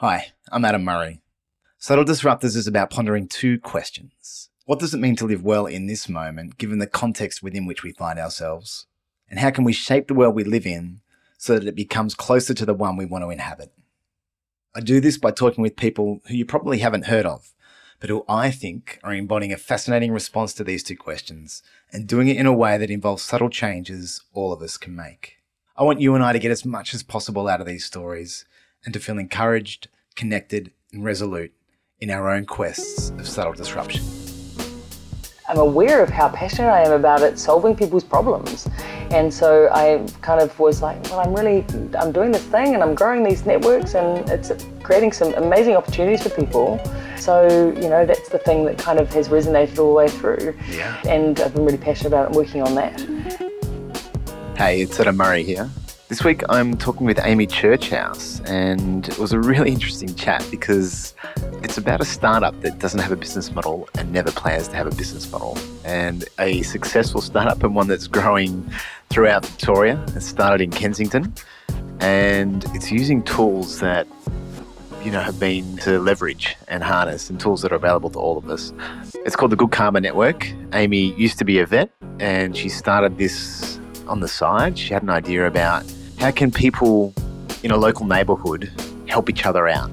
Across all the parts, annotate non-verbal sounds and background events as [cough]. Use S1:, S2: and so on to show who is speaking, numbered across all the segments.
S1: Hi, I'm Adam Murray. Subtle Disruptors is about pondering two questions. What does it mean to live well in this moment, given the context within which we find ourselves? And how can we shape the world we live in so that it becomes closer to the one we want to inhabit? I do this by talking with people who you probably haven't heard of, but who I think are embodying a fascinating response to these two questions and doing it in a way that involves subtle changes all of us can make. I want you and I to get as much as possible out of these stories and to feel encouraged, connected, and resolute in our own quests of subtle disruption.
S2: I'm aware of how passionate I am about it solving people's problems. And so I kind of was like, well, I'm really, I'm doing this thing and I'm growing these networks and it's creating some amazing opportunities for people. So, you know, that's the thing that kind of has resonated all the way through.
S1: Yeah.
S2: And I've been really passionate about it and working on that.
S1: Hey, it's Adam Murray here. This week I'm talking with Amy Churchouse, and it was a really [laughs] interesting chat because it's about a startup that doesn't have a business model and never plans to have a business model, and a successful startup and one that's growing throughout Victoria. It started in Kensington, and it's using tools that you know have been to leverage and harness, and tools that are available to all of us. It's called the Good Karma Network. Amy used to be a vet, and she started this on the side. She had an idea about how can people in a local neighbourhood help each other out.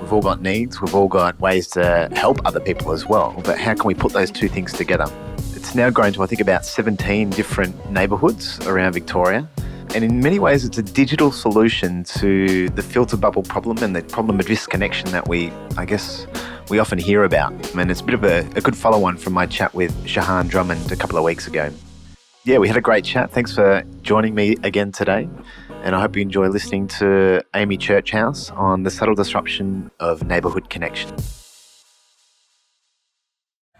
S1: We've all got needs, we've all got ways to help other people as well, but how can we put those two things together? It's now grown to, I think, about 17 different neighbourhoods around Victoria. And in many ways, it's a digital solution to the filter bubble problem and the problem of disconnection that we, I guess, we often hear about. And it's a bit of a, a good follow on from my chat with Shahan Drummond a couple of weeks ago yeah, we had a great chat. Thanks for joining me again today. And I hope you enjoy listening to Amy Churchouse on the subtle disruption of neighbourhood connection.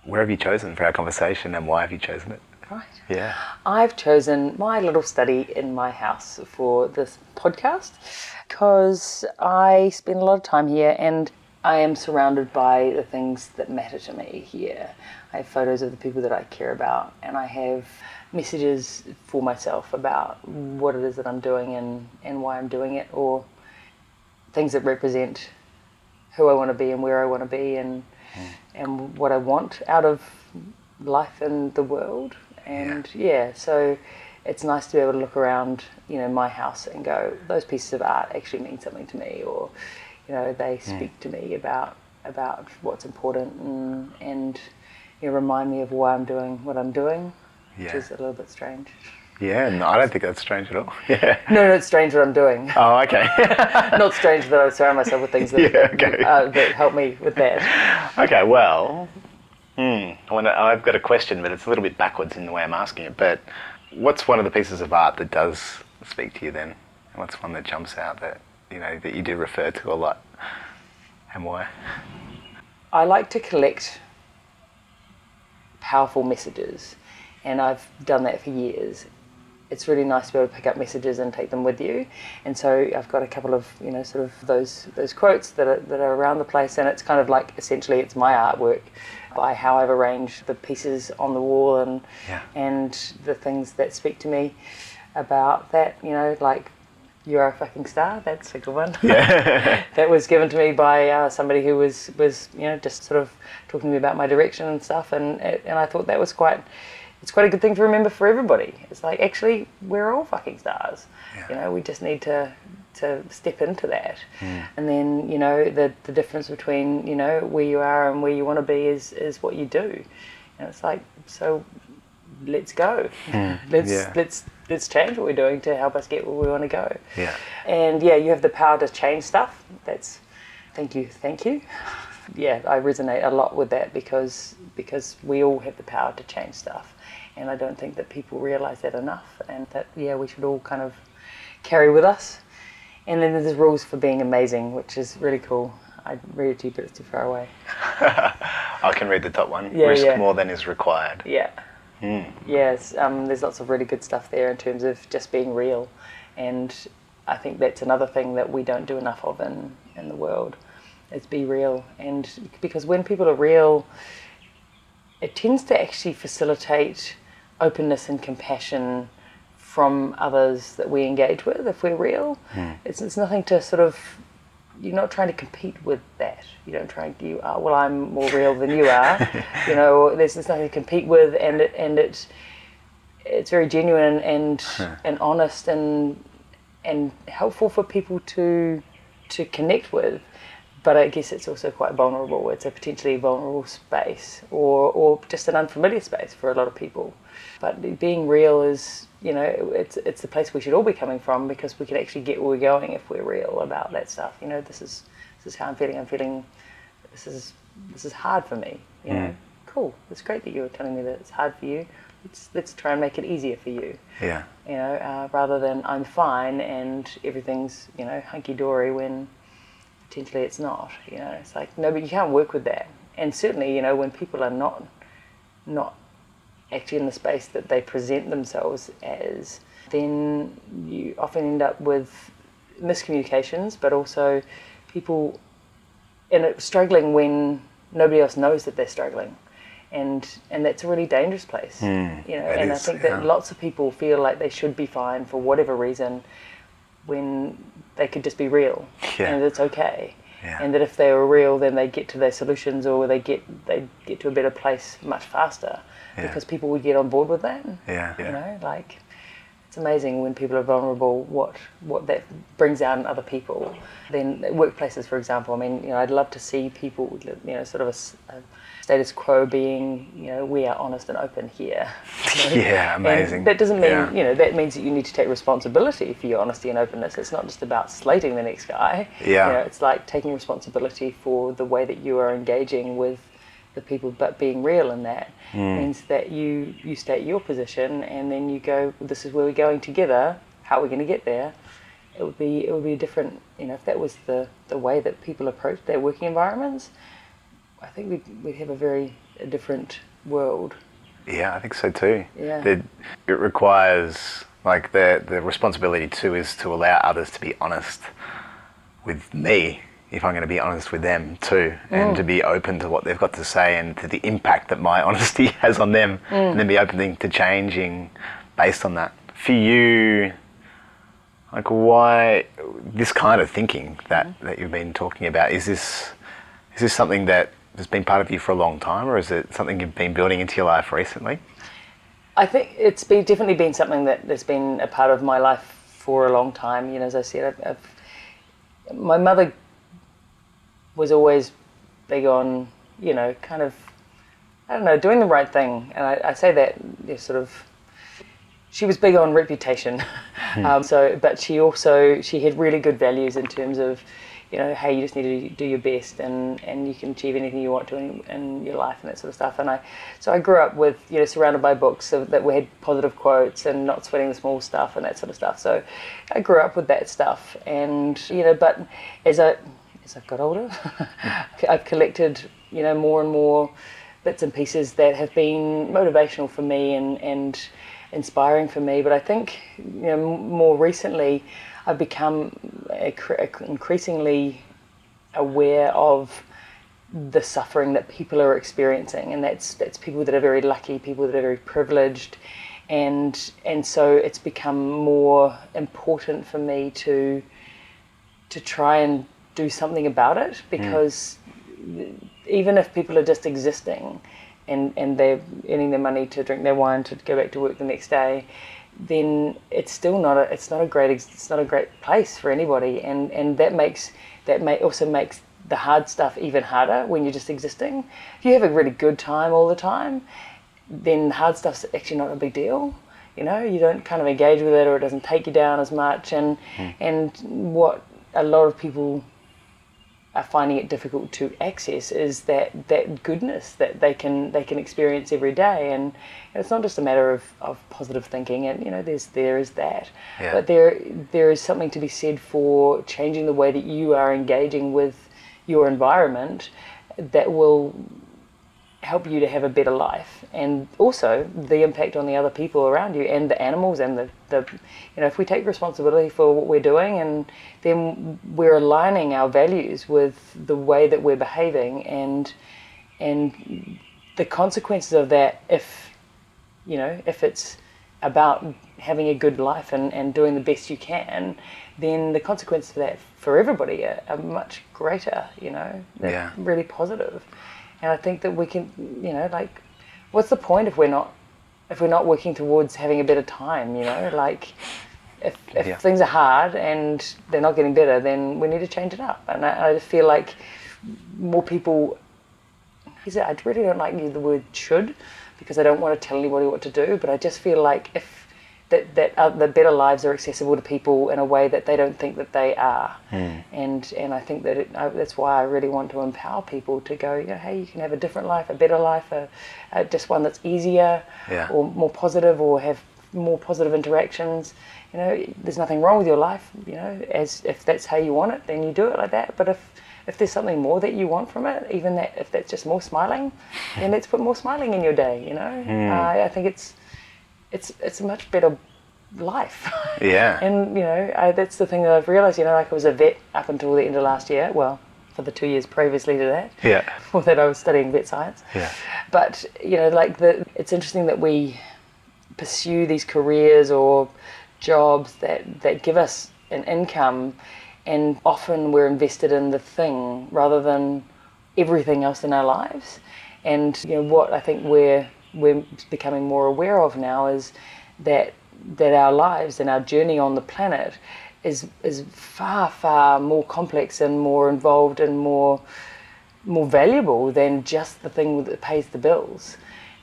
S1: Where have you chosen for our conversation and why have you chosen it?
S2: Right.
S1: Yeah.
S2: I've chosen my little study in my house for this podcast because I spend a lot of time here and I am surrounded by the things that matter to me here. I have photos of the people that I care about and I have messages for myself about what it is that I'm doing and, and why I'm doing it, or things that represent who I want to be and where I want to be and mm. and what I want out of life and the world. And yeah. yeah, so it's nice to be able to look around, you know, my house and go, those pieces of art actually mean something to me, or you know, they speak mm. to me about about what's important and and you know, remind me of why I'm doing what I'm doing yeah. which is a little bit strange.
S1: Yeah, no, I don't think that's strange at all. [laughs] Yeah.
S2: No, no, it's strange what I'm doing.
S1: Oh, okay. [laughs]
S2: Not strange that I surround myself with things that, [laughs] yeah, okay. uh, that help me with that.
S1: Okay, well, hmm, I have got a question, but it's a little bit backwards in the way I'm asking it. But what's one of the pieces of art that does speak to you then? What's one that jumps out that you know that you do refer to a lot, and why?
S2: I like to collect powerful messages and I've done that for years. It's really nice to be able to pick up messages and take them with you. And so I've got a couple of you know sort of those those quotes that are, that are around the place, and it's kind of like essentially it's my artwork by how I've arranged the pieces on the wall and yeah. and the things that speak to me about that. You know, like you're a fucking star. That's a good one.
S1: Yeah. [laughs]
S2: that was given to me by uh, somebody who was was you know just sort of talking to me about my direction and stuff, and and I thought that was quite it's quite a good thing to remember for everybody. It's like actually we're all fucking stars. Yeah. You know, we just need to to step into that. Mm. And then, you know, the the difference between, you know, where you are and where you want to be is is what you do. And it's like so let's go. Mm. [laughs] let's yeah. let's let's change what we're doing to help us get where we want to go.
S1: Yeah.
S2: And yeah, you have the power to change stuff. That's thank you, thank you. [laughs] Yeah, I resonate a lot with that because because we all have the power to change stuff and I don't think that people realise that enough, and that yeah, we should all kind of carry with us. And then there's rules for being amazing, which is really cool. I read it to you, but it's too far away. [laughs]
S1: I can read the top one. Yeah, Risk yeah. more than is required.
S2: Yeah. Mm. Yes, um, there's lots of really good stuff there in terms of just being real, and I think that's another thing that we don't do enough of in in the world. Is be real, and because when people are real, it tends to actually facilitate openness and compassion from others that we engage with if we're real. Mm. It's, it's nothing to sort of you're not trying to compete with that. You don't try and you are well. I'm more real than you are. [laughs] you know, there's, there's nothing to compete with, and it, and it's it's very genuine and and honest and and helpful for people to to connect with. But I guess it's also quite vulnerable. It's a potentially vulnerable space, or or just an unfamiliar space for a lot of people. But being real is, you know, it's it's the place we should all be coming from because we can actually get where we're going if we're real about that stuff. You know, this is this is how I'm feeling. I'm feeling this is this is hard for me. You know, cool. It's great that you're telling me that it's hard for you. Let's let's try and make it easier for you.
S1: Yeah.
S2: You know, uh, rather than I'm fine and everything's you know hunky dory when potentially it's not. You know, it's like no, but you can't work with that. And certainly, you know, when people are not not actually in the space that they present themselves as, then you often end up with miscommunications, but also people in struggling when nobody else knows that they're struggling. And, and that's a really dangerous place, hmm. you know. And I think that
S1: yeah.
S2: lots of people feel like they should be fine for whatever reason, when they could just be real,
S1: Yeah.
S2: and it's okay
S1: Yeah.
S2: and that if they were real, then they get to their solutions or they get they get to a better place much faster
S1: Yeah.
S2: because people would get on board with that.
S1: Yeah.
S2: You know, like it's amazing when people are vulnerable what what that brings out in other people. Then workplaces, for example, I mean, you know, I'd love to see people, you know, sort of a status quo being, you know, we are honest and open here. you know? [laughs]
S1: Yeah,
S2: And
S1: amazing.
S2: that doesn't mean,
S1: Yeah.
S2: you know, that means that you need to take responsibility for your honesty and openness. It's not just about slating the next guy.
S1: Yeah.
S2: You know, it's like taking responsibility for the way that you are engaging with the people, but being real in that
S1: Hmm.
S2: means that you you state your position and then you go, this is where we're going together. How are we going to get there? It would be it would be different. You know, if that was the the way that people approach their working environments, I think we'd, we'd have a very a different world.
S1: Yeah, I think so too.
S2: Yeah.
S1: That it requires like the the responsibility too is to allow others to be honest with me if I'm going to be honest with them too, and mm. to be open to what they've got to say and to the impact that my [laughs] honesty has on them, mm. and then be open to changing based on that. For you, like why this kind of thinking that, mm. that you've been talking about is this is this something that has been part of you for a long time, or is it something you've been building into your life recently?
S2: I think it's been definitely been something that has been a part of my life for a long time. You know, as I said, I've, I've, my mother was always big on, you know, kind of, I don't know, doing the right thing. And I, I say that you know, sort of, she was big on reputation. [laughs] um, so, but she also she had really good values in terms of, you know, hey, you just need to do your best, and, and you can achieve anything you want to in, in your life and that sort of stuff. And I, so I grew up with you know surrounded by books so that we had positive quotes and not sweating the small stuff and that sort of stuff. So I grew up with that stuff, and you know, but as I as I've got older, [laughs] I've collected you know more and more bits and pieces that have been motivational for me and and inspiring for me. But I think you know more recently, I've become a, cr- increasingly aware of the suffering that people are experiencing, and that's that's people that are very lucky, people that are very privileged, and and so it's become more important for me to to try and do something about it hmm. because even if people are just existing and, and they're earning their money to drink their wine to go back to work the next day, then it's still not a it's not a great it's not a great place for anybody and, and that makes that may also makes the hard stuff even harder when you're just existing. If you have a really good time all the time, then hard stuff's actually not a big deal. You know, you don't kind of engage with it or it doesn't take you down as much and hmm. and what a lot of people are finding it difficult to access is that that goodness that they can they can experience every day and it's not just a matter of, of positive thinking and you know there's there is that
S1: Yeah.
S2: but there there is something to be said for changing the way that you are engaging with your environment that will help you to have a better life and also the impact on the other people around you and the animals and the, the you know if we take responsibility for what we're doing and then we're aligning our values with the way that we're behaving and and the consequences of that if you know if it's about having a good life and, and doing the best you can, then the consequences of that for everybody are, are much greater, you know, They're
S1: Yeah.
S2: really positive. And I think that we can, you know, like, what's the point if we're not, if we're not working towards having a better time, you know, like, if, if
S1: Yeah.
S2: things are hard and they're not getting better, then we need to change it up. And I, I just feel like more people he said, I really don't like the word should because I don't want to tell anybody what to do, but I just feel like if that that uh, the better lives are accessible to people in a way that they don't think that they are, and and I think that it, I, that's why I really want to empower people to go, you know, hey, you can have a different life, a better life, a, a just one that's easier
S1: Yeah.
S2: or more positive, or have more positive interactions. You know, there's nothing wrong with your life. You know, as if that's how you want it, then you do it like that. But if if there's something more that you want from it, even that if that's just more smiling, then [laughs] let's put more smiling in your day. You know, uh, I think it's it's it's a much better life. [laughs]
S1: Yeah.
S2: and you know, I, that's the thing that I've realised. You know, like I was a vet up until the end of last year. Well, for the two years previously to that.
S1: Yeah. [laughs]
S2: Before that, I was studying vet science.
S1: Yeah.
S2: But you know, like the it's interesting that we pursue these careers or jobs that that give us an income, and often we're invested in the thing rather than everything else in our lives. And you know what I think we're we're becoming more aware of now is that that our lives and our journey on the planet is is far far more complex and more involved and more more valuable than just the thing that pays the bills,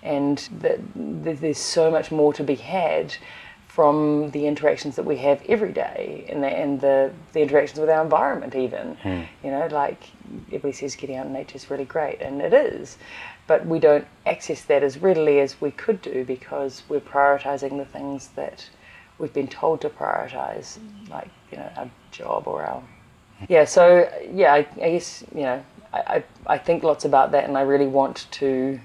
S2: and that there's so much more to be had from the interactions that we have every day and the, and the, the interactions with our environment even. Hmm. You know like everybody says getting out in nature is really great and it is but we don't access that as readily as we could do because we're prioritizing the things that we've been told to prioritize mm. like you know our job or our yeah so yeah i, I guess you know I, I, I think lots about that and i really want to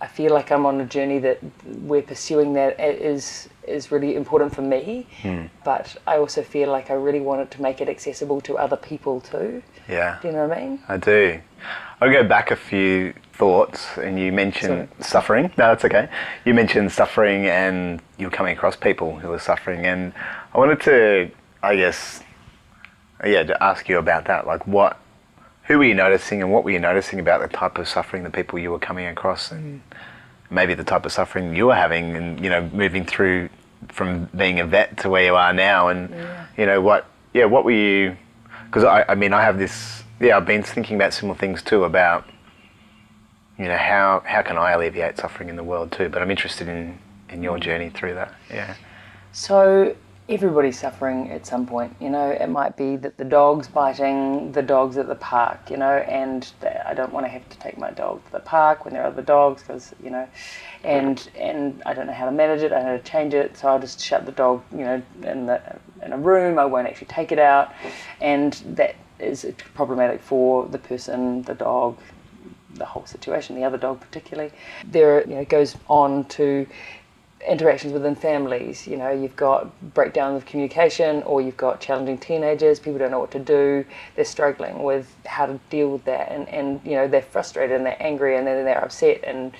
S2: i feel like i'm on a journey that we're pursuing that is is really important for me. Hmm. But i also feel like i really wanted to make it accessible to other people too.
S1: Yeah.
S2: do you know what i mean?
S1: I do. I'll go back a few thoughts, and you mentioned
S2: Sorry.
S1: suffering. No, that's okay. You mentioned suffering, and you're coming across people who were suffering, and I wanted to, I guess, yeah, to ask you about that. Like, what, who were you noticing, and what were you noticing about the type of suffering the people you were coming across, and hmm. maybe the type of suffering you were having, and you know, moving through from being a vet to where you are now, and you know, what, yeah, what were you? Because I, I mean, I have this. Yeah, I've been thinking about similar things too about you know how how can I alleviate suffering in the world too? But I'm interested in in your mm. journey through that. Yeah.
S2: So everybody's suffering at some point. You know, it might be that the dog's biting the dogs at the park. You know, and I don't want to have to take my dog to the park when there are other dogs because you know, and and I don't know how to manage it. I don't know how to change it, so I'll just shut the dog. You know, in the in a room. I won't actually take it out, and that is problematic for the person, the dog, the whole situation, the other dog particularly. There, you know, goes on to interactions within families. You know, you've got breakdowns of communication, or you've got challenging teenagers. People don't know what to do. They're struggling with how to deal with that, and and you know they're frustrated and they're angry and then they're upset and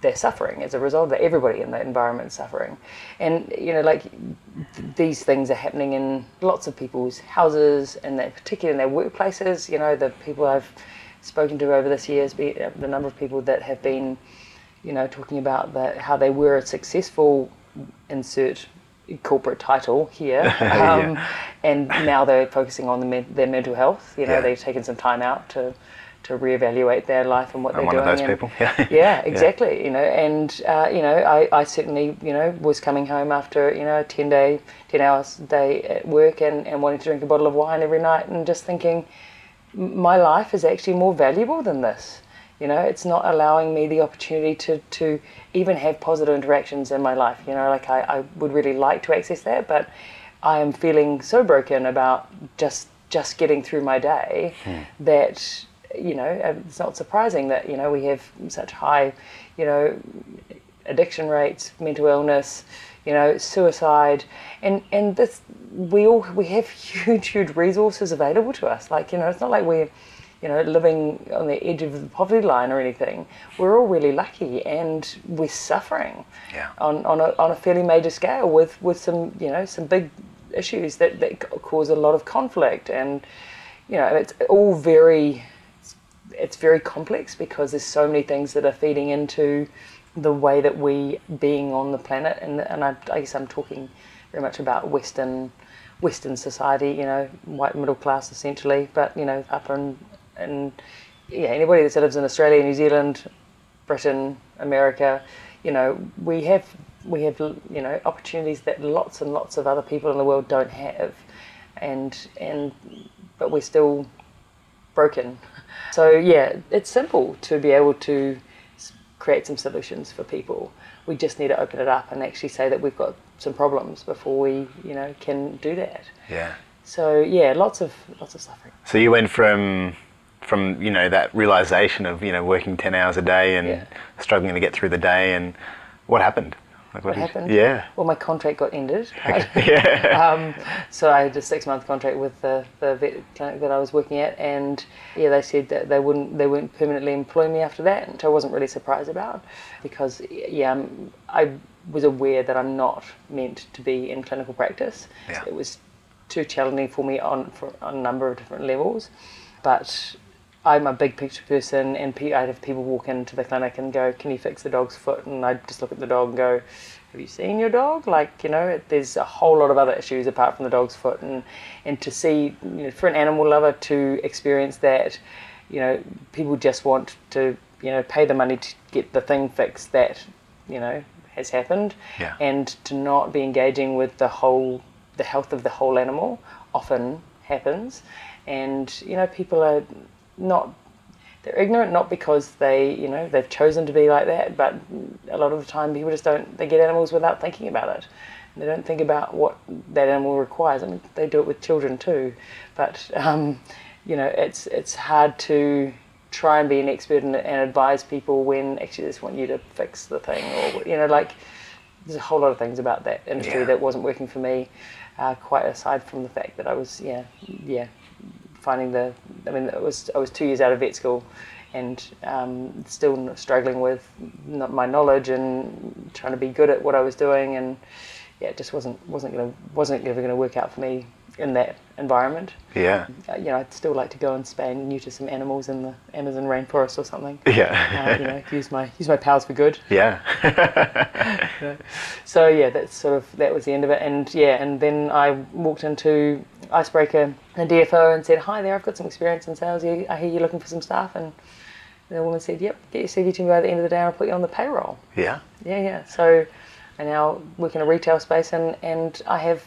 S2: they're suffering as a result of that. Everybody in the environment is suffering, and you know, like th- these things are happening in lots of people's houses, and that particularly in their workplaces. You know, the people I've spoken to over this year been the number of people that have been, you know, talking about that how they were a successful. Insert corporate title here, [laughs] um, and now they're focusing on the men- their mental health. You know,
S1: Yeah.
S2: they've taken some time out to to reevaluate their life and what
S1: I'm
S2: they're
S1: one of
S2: doing.
S1: those
S2: and-
S1: people. [laughs] Yeah. [laughs]
S2: yeah, exactly. You know, and uh, you know, I, I certainly, you know, was coming home after you know a ten day, ten hours day at work and, and wanting to drink a bottle of wine every night and just thinking, "M- my life is actually more valuable than this. You know, it's not allowing me the opportunity to, to even have positive interactions in my life. You know, like I, I would really like to access that, but I am feeling so broken about just just getting through my day hmm. that you know uh, it's not surprising that you know we have such high you know addiction rates, mental illness, you know, suicide, and and this we all we have [laughs] huge huge resources available to us. Like you know, it's not like we're you know, living on the edge of the poverty line or anything. We're all really lucky, and we're suffering
S1: Yeah.
S2: on, on, a, on a fairly major scale with, with some, you know, some big issues that, that cause a lot of conflict. And, you know, it's all very, it's very complex because there's so many things that are feeding into the way that we being on the planet. And, and I, I guess I'm talking very much about Western, Western society, you know, white middle class essentially, but, you know, upper and, and yeah, anybody that lives in Australia, New Zealand, Britain, America, you know, we have we have you know opportunities that lots and lots of other people in the world don't have, and and but we're still broken. [laughs] So yeah, it's simple to be able to create some solutions for people. We just need to open it up and actually say that we've got some problems before we you know can do that.
S1: Yeah.
S2: So yeah, lots of lots of suffering.
S1: So you went from from you know that realization of you know working ten hours a day and
S2: Yeah.
S1: struggling to get through the day, and what happened? Like
S2: What
S1: you-
S2: happened?
S1: yeah.
S2: Well, my contract got ended. [laughs]
S1: Yeah. [laughs]
S2: um, so I had a six month contract with the, the vet clinic that I was working at, and yeah, they said that they wouldn't they wouldn't permanently employ me after that, which I wasn't really surprised about, because yeah, I was aware that I'm not meant to be in clinical practice.
S1: Yeah.
S2: It was too challenging for me on for on a number of different levels, but. I'm a big picture person, and pe- I'd have people walk into the clinic and go, "Can you fix the dog's foot?" And I'd just look at the dog and go, "Have you seen your dog?" Like, you know, there's a whole lot of other issues apart from the dog's foot, and and to see, you know, for an animal lover to experience that, you know, people just want to, you know, pay the money to get the thing fixed that, you know, has happened,
S1: Yeah.
S2: and to not be engaging with the whole, the health of the whole animal often happens, and you know, people are not they're ignorant not because they you know they've chosen to be like that but a lot of the time people just don't they get animals without thinking about it. They don't think about what that animal requires i mean they do it with children too. But um, you know it's it's hard to try and be an expert and, and advise people when actually they just want you to fix the thing or you know like there's a whole lot of things about that industry
S1: Yeah.
S2: that wasn't working for me uh, quite aside from the fact that i was yeah yeah finding the I mean it was I was two years out of vet school and um, still struggling with my knowledge and trying to be good at what I was doing and yeah it just wasn't wasn't gonna wasn't ever gonna work out for me in that environment
S1: Yeah.
S2: uh, you know I'd still like to go and spay and neuter some animals in the Amazon rainforest or something [laughs]
S1: Yeah.
S2: uh, you know use my use my powers for good [laughs]
S1: yeah.
S2: so yeah, that's sort of that was the end of it. And yeah, and then I walked into Icebreaker, and DFO, and said, "Hi there, I've got some experience in sales. I hear you're looking for some staff." And the woman said, "Yep, get your CV to me by the end of the day, and I'll put you on the payroll."
S1: yeah.
S2: Yeah, yeah. So I now work in a retail space, and and I have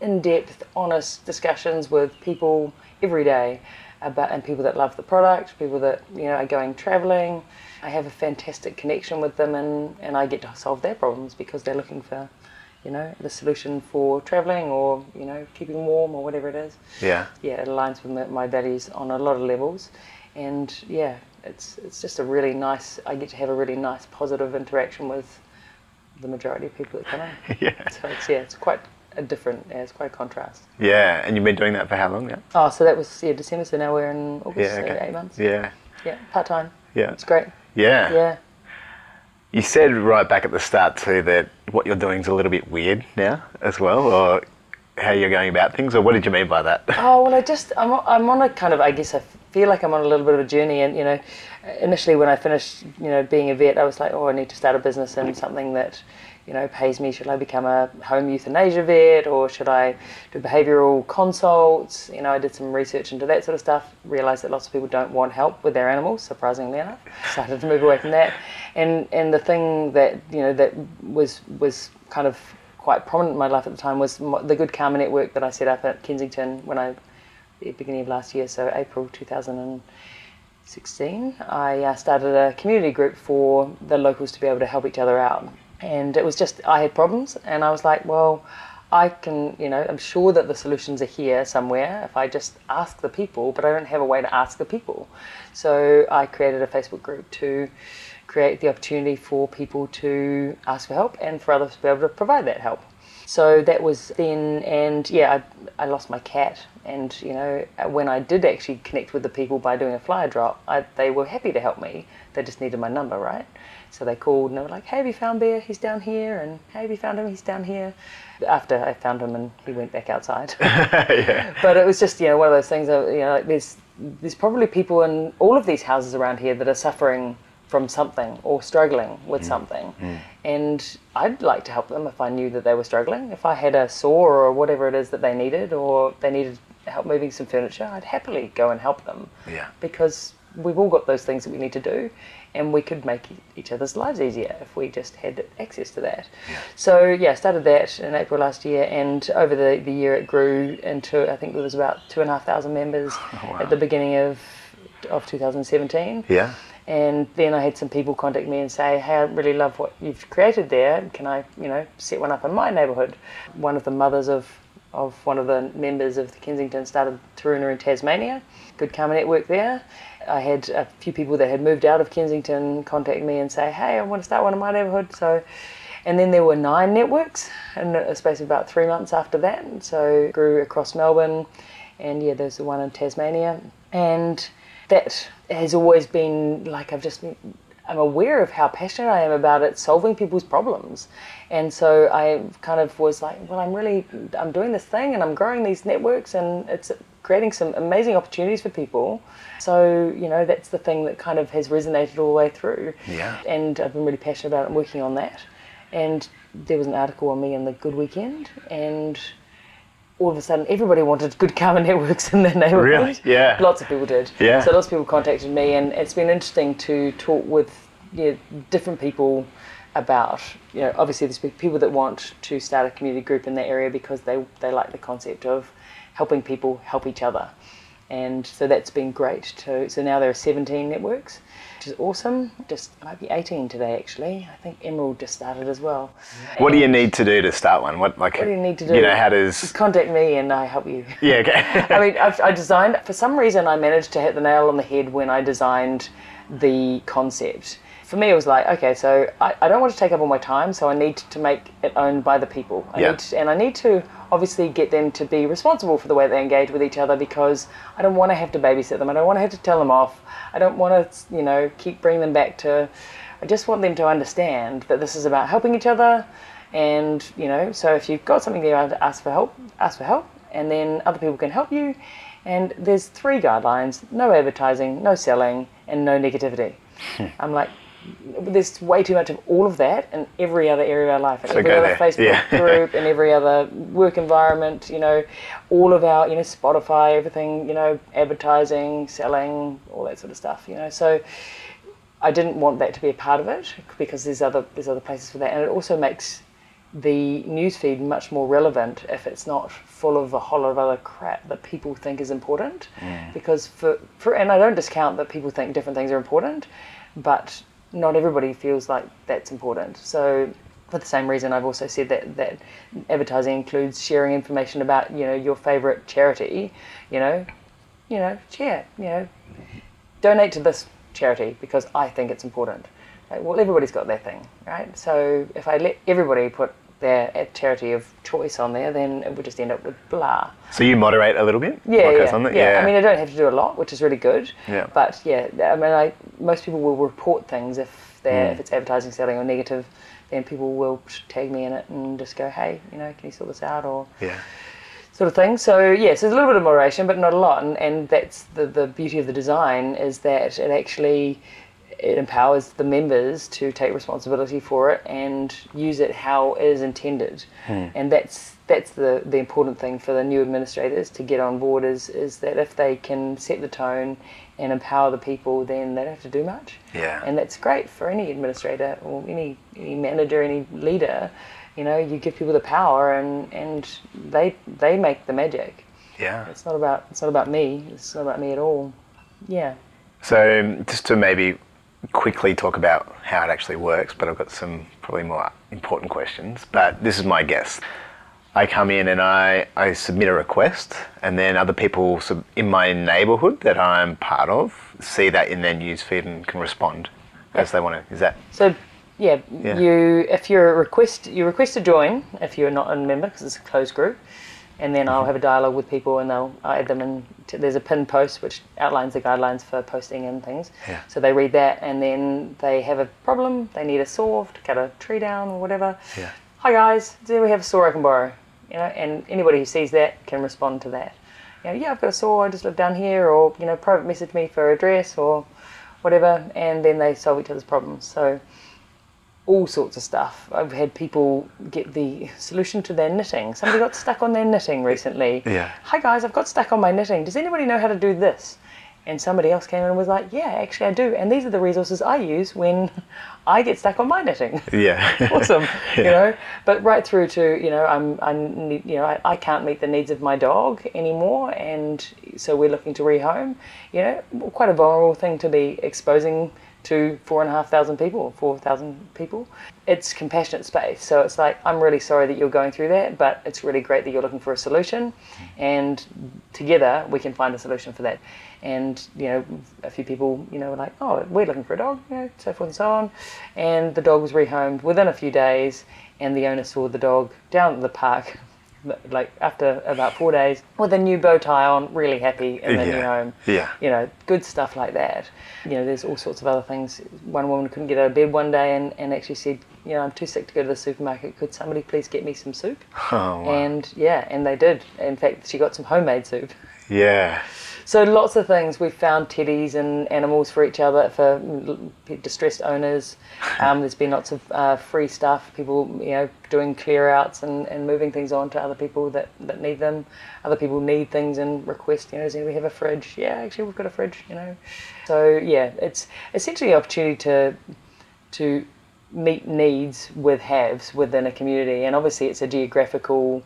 S2: in-depth, honest discussions with people every day about and people that love the product, people that you know are going traveling. I have a fantastic connection with them, and and I get to solve their problems because they're looking for, you know, the solution for traveling or you know keeping warm or whatever it is
S1: Yeah.
S2: yeah, it aligns with my, my values on a lot of levels, and yeah, it's it's just a really nice. I get to have a really nice positive interaction with the majority of people that come in. [laughs]
S1: Yeah.
S2: So it's yeah, it's quite a different. Yeah, it's quite a contrast.
S1: Yeah. And you've been doing that for how long now?
S2: Oh, so that was yeah December. So now we're in August.
S1: Yeah.
S2: so eight months.
S1: Yeah.
S2: Yeah, part time.
S1: Yeah.
S2: It's great.
S1: Yeah.
S2: Yeah.
S1: You said right back at the start too that what you're doing is a little bit weird now as well, or how you're going about things, or what did you mean by that?
S2: Oh well, I just I'm I'm on a kind of I guess I feel like I'm on a little bit of a journey, and you know, initially when I finished you know being a vet, I was like, oh, I need to start a business and something that you know pays me. Should I become a home euthanasia vet, or should I do behavioural consults? You know, I did some research into that sort of stuff. Realised that lots of people don't want help with their animals, surprisingly enough. [laughs] Started to move away from that, and and the thing that you know that was was kind of quite prominent in my life at the time was the Good Karma Network that I set up at Kensington when I, the beginning of last year, so April 2016, I uh, started a community group for the locals to be able to help each other out. And it was just, I had problems, and I was like, well, I can, you know, I'm sure that the solutions are here somewhere if I just ask the people, but I don't have a way to ask the people. So I created a Facebook group to create the opportunity for people to ask for help and for others to be able to provide that help. So that was then, and yeah, I, I lost my cat. And, you know, when I did actually connect with the people by doing a flyer drop, I, they were happy to help me. They just needed my number, right? So they called and they were like, hey, have you found Bear? He's down here. And hey, have you found him? He's down here. After I found him and he went back outside. [laughs]
S1: yeah.
S2: But it was just, you know, one of those things that, you know, like there's, there's probably people in all of these houses around here that are suffering from something or struggling with mm. something. Mm. And I'd like to help them if I knew that they were struggling. If I had a saw or whatever it is that they needed or they needed help moving some furniture, I'd happily go and help them.
S1: Yeah.
S2: Because we've all got those things that we need to do and we could make each other's lives easier if we just had access to that. Yeah. So yeah, I started that in April last year and over the, the year it grew into I think there was about two and a half thousand members [laughs] at the beginning of of 2017
S1: Yeah.
S2: And then I had some people contact me and say, "Hey, I really love what you've created there. Can I, you know, set one up in my neighbourhood?" One of the mothers of of one of the members of the Kensington started Taroona in Tasmania. Good Karma network there. I had a few people that had moved out of Kensington contact me and say, "Hey, I want to start one in my neighbourhood." So. And then there were nine networks in a space of about three months after that. So grew across Melbourne, and yeah, there's the one in Tasmania. And that has always been like I've just I'm aware of how passionate I am about it solving people's problems. And so I kind of was like, well, I'm really I'm doing this thing and I'm growing these networks and it's creating some amazing opportunities for people. So, you know, that's the thing that kind of has resonated all the way through.
S1: Yeah.
S2: And I've been really passionate about it and working on that. And there was an article on me in the Good Weekend and all of a sudden everybody wanted good karma [laughs] networks in their neighborhood.
S1: Really? Yeah.
S2: Lots of people did.
S1: Yeah.
S2: So lots of people contacted me, and it's been interesting to talk with different people about, you know, obviously there's people that want to start a community group in their area because they, they like the concept of helping people help each other. And so that's been great too. So now there are 17 networks, which is awesome. Just might be 18 today actually. I think Emerald just started as well.
S1: What do you need to do to start one? What like
S2: What do you need to do?
S1: You know, how
S2: Just contact me and I help you. [laughs]
S1: Yeah, okay. [laughs]
S2: I mean, I've, I designed, for some reason, I managed to hit the nail on the head when I designed the concept. For me, it was like, okay, so I, I don't want to take up all my time, so I need to make it owned by the people. I
S1: Yeah.
S2: need to, and I need to obviously get them to be responsible for the way they engage with each other because I don't want to have to babysit them. I don't want to have to tell them off. I don't want to, you know, keep bringing them back to. I just want them to understand that this is about helping each other. And, you know, so if you've got something there, to ask for help, ask for help, and then other people can help you. And there's three guidelines no advertising, no selling, and no negativity. Hmm. I'm like, there's way too much of all of that in every other area of our life,
S1: So
S2: every other
S1: there.
S2: Facebook
S1: Yeah. [laughs]
S2: group, and every other work environment, you know, all of our, you know, Spotify, everything, you know, advertising, selling, all that sort of stuff, you know. So I didn't want that to be a part of it because there's other there's other places for that, and it also makes the newsfeed much more relevant if it's not full of a whole lot of other crap that people think is important. Mm. Because for, for and I don't discount that people think different things are important, but not everybody feels like that's important. So for the same reason, I've also said that that advertising includes sharing information about you know your favorite charity. You know, you know, share. You know, donate to this charity because I think it's important. Like, well, everybody's got their thing, right? So if I let everybody put their charity of choice on there, then it would just end up with blah.
S1: so you moderate a little bit?
S2: Yeah, yeah,
S1: on there?
S2: yeah. I mean, I don't have to do a lot, which is really good.
S1: Yeah.
S2: But yeah, I mean, I most people will report things if they're
S1: Mm.
S2: if it's advertising, selling, or negative. Then people will tag me in it and just go, hey, you know, can you sort this out or
S1: yeah.
S2: sort of thing. So yes, there's a little bit of moderation, but not a lot. And, and that's the, the beauty of the design is that it actually it empowers the members to take responsibility for it and use it how it is intended. Hmm. And that's that's the, the important thing for the new administrators to get on board is is that if they can set the tone and empower the people, then they don't have to do much.
S1: Yeah.
S2: And that's great for any administrator or any, any manager, any leader. You know, you give people the power and, and they they make the magic.
S1: Yeah.
S2: It's not about it's not about me. It's not about me at all. Yeah.
S1: So just to maybe quickly talk about how it actually works, but I've got some probably more important questions. But this is my guess. I come in and I, I submit a request, and then other people sub- in my neighbourhood that I'm part of see that in their newsfeed and can respond as they want to. Is that
S2: So yeah,
S1: Yeah.
S2: you if you're a request you request to join if you're not a member because it's a closed group, and then I'll have a dialogue with people and they'll I'll add them in. To, there's a pinned post which outlines the guidelines for posting and things.
S1: Yeah.
S2: So they read that and then they have a problem. They need a saw to cut a tree down or whatever.
S1: Yeah.
S2: Hi guys, do we have a saw I can borrow? You know, and anybody who sees that can respond to that. You know, yeah, I've got a saw. I just live down here, or you know, private message me for address or whatever, and then they solve each other's problems. So all sorts of stuff. I've had people get the solution to their knitting. Somebody got stuck on their knitting [laughs] recently.
S1: Yeah.
S2: Hi guys, I've got stuck on my knitting. Does anybody know how to do this? And somebody else came in and was like, Yeah, actually I do. And these are the resources I use when [laughs] I get stuck on my knitting. [laughs]
S1: Yeah.
S2: awesome, you know. But right through to you know, I'm I need you know I, I can't meet the needs of my dog anymore, and so we're looking to rehome. You know, quite a vulnerable thing to be exposing to four and a half thousand people, four thousand people. It's compassionate space, so it's like I'm really sorry that you're going through that, but it's really great that you're looking for a solution, and together we can find a solution for that. And you know, a few people, you know, were like, "Oh, we're looking for a dog," you know, so forth and so on. And the dog was rehomed within a few days, and the owner saw the dog down at the park, [laughs] like after about four days, with a new bow tie on, really happy in the new
S1: Yeah.
S2: home.
S1: Yeah.
S2: You know, good stuff like that. You know, there's all sorts of other things. One woman couldn't get out of bed one day and, and actually said, you know, I'm too sick to go to the supermarket. Could somebody please get me some soup? [laughs]
S1: Oh, wow.
S2: And yeah, and they did. In fact, she got some homemade soup.
S1: yeah.
S2: So lots of things. We've found teddies and animals for each other for distressed owners. Um, there's been lots of uh, free stuff. People, you know, doing clear outs and, and moving things on to other people that, that need them. Other people need things and request. You know, does anybody have a fridge? Yeah, actually, we've got a fridge. You know, so yeah, it's essentially an opportunity to to meet needs with haves within a community, and obviously it's a geographical,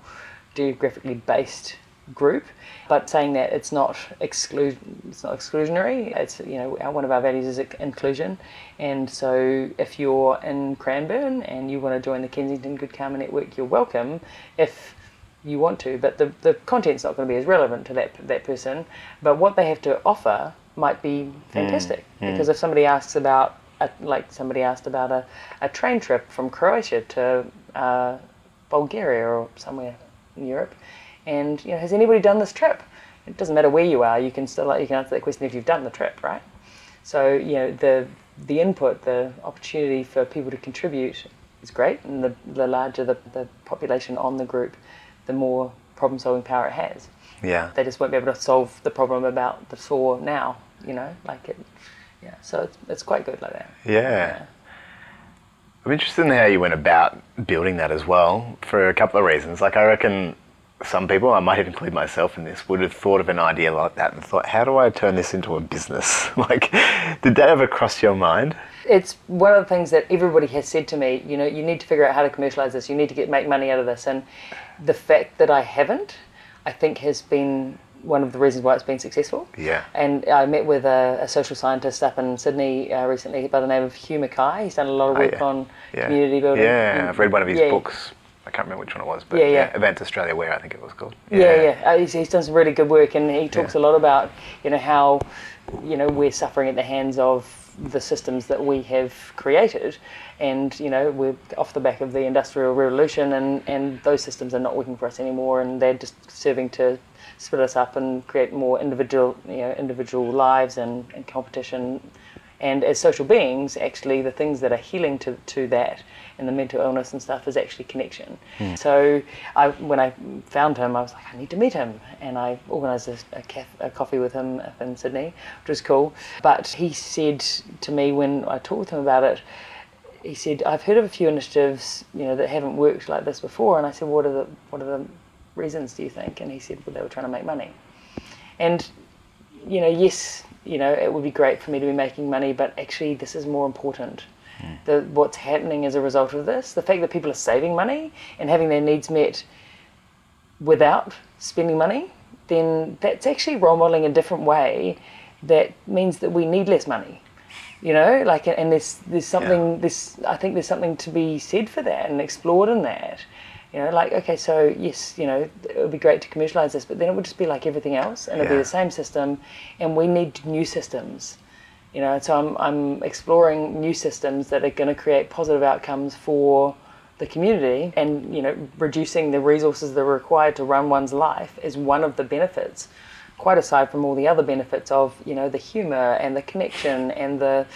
S2: geographically based group. But saying that it's not exclude, it's not exclusionary. It's you know one of our values is inclusion, and so if you're in Cranbourne and you want to join the Kensington Good Karma Network, you're welcome. If you want to, but the, the content's not going to be as relevant to that that person. But what they have to offer might be fantastic because if somebody asks about a, like somebody asked about a, a train trip from Croatia to uh, Bulgaria or somewhere in Europe, and you know has anybody done this trip? It doesn't matter where you are, you can still you can answer that question if you've done the trip, right? So you know the the input, the opportunity for people to contribute is great, and the, the larger the, the population on the group, the more problem solving power it has.
S1: Yeah.
S2: They just won't be able to solve the problem about the saw now, you know, like it. Yeah, so it's, it's quite good like that.
S1: Yeah. I'm interested in how you went about building that as well for a couple of reasons. Like, I reckon some people, I might even include myself in this, would have thought of an idea like that and thought, how do I turn this into a business? [laughs] like, did that ever cross your mind?
S2: It's one of the things that everybody has said to me. You know, you need to figure out how to commercialize this. You need to get make money out of this. And the fact that I haven't, I think, has been one of the reasons why it's been successful.
S1: Yeah.
S2: And I met with a, a social scientist up in Sydney uh, recently by the name of Hugh Mackay. He's done a lot of
S1: Oh,
S2: work
S1: yeah.
S2: on
S1: Yeah.
S2: community building.
S1: Yeah, I've read one of his
S2: Yeah.
S1: books. I can't remember which one it was, but
S2: Yeah,
S1: yeah,
S2: yeah.
S1: Advance Australia Where I think it was called.
S2: Yeah, yeah. Uh, he's, he's done some really good work, and he talks
S1: Yeah.
S2: a lot about you know how you know we're suffering at the hands of the systems that we have created, and you know we're off the back of the industrial revolution, and and those systems are not working for us anymore, and they're just serving to split us up and create more individual you know individual lives and, and competition. And as social beings, actually, the things that are healing to, to that and the mental illness and stuff is actually connection. Hmm. So I, when I found him, I was like, I need to meet him. And I organised a, a, caf- a coffee with him up in Sydney, which was cool. But he said to me when I talked with him about it, he said, I've heard of a few initiatives, you know, that haven't worked like this before. And I said, what are the, what are the reasons, do you think? And he said, well, they were trying to make money. And you know, yes, you know, it would be great for me to be making money, but actually, this is more important. Hmm. The, what's happening as a result of this, the fact that people are saving money and having their needs met without spending money, then that's actually role modeling a different way that means that we need less money. You know, like, and there's there's something this I think there's something to be said for that and explored in that. You know, like okay, so yes, you know, it would be great to commercialize this, but then it would just be like everything else, and it'd be the same system, and we need new systems. You know, so I'm, I'm exploring new systems that are going to create positive outcomes for the community and, you know, reducing the resources that are required to run one's life is one of the benefits, quite aside from all the other benefits of, you know, the humor and the connection and the,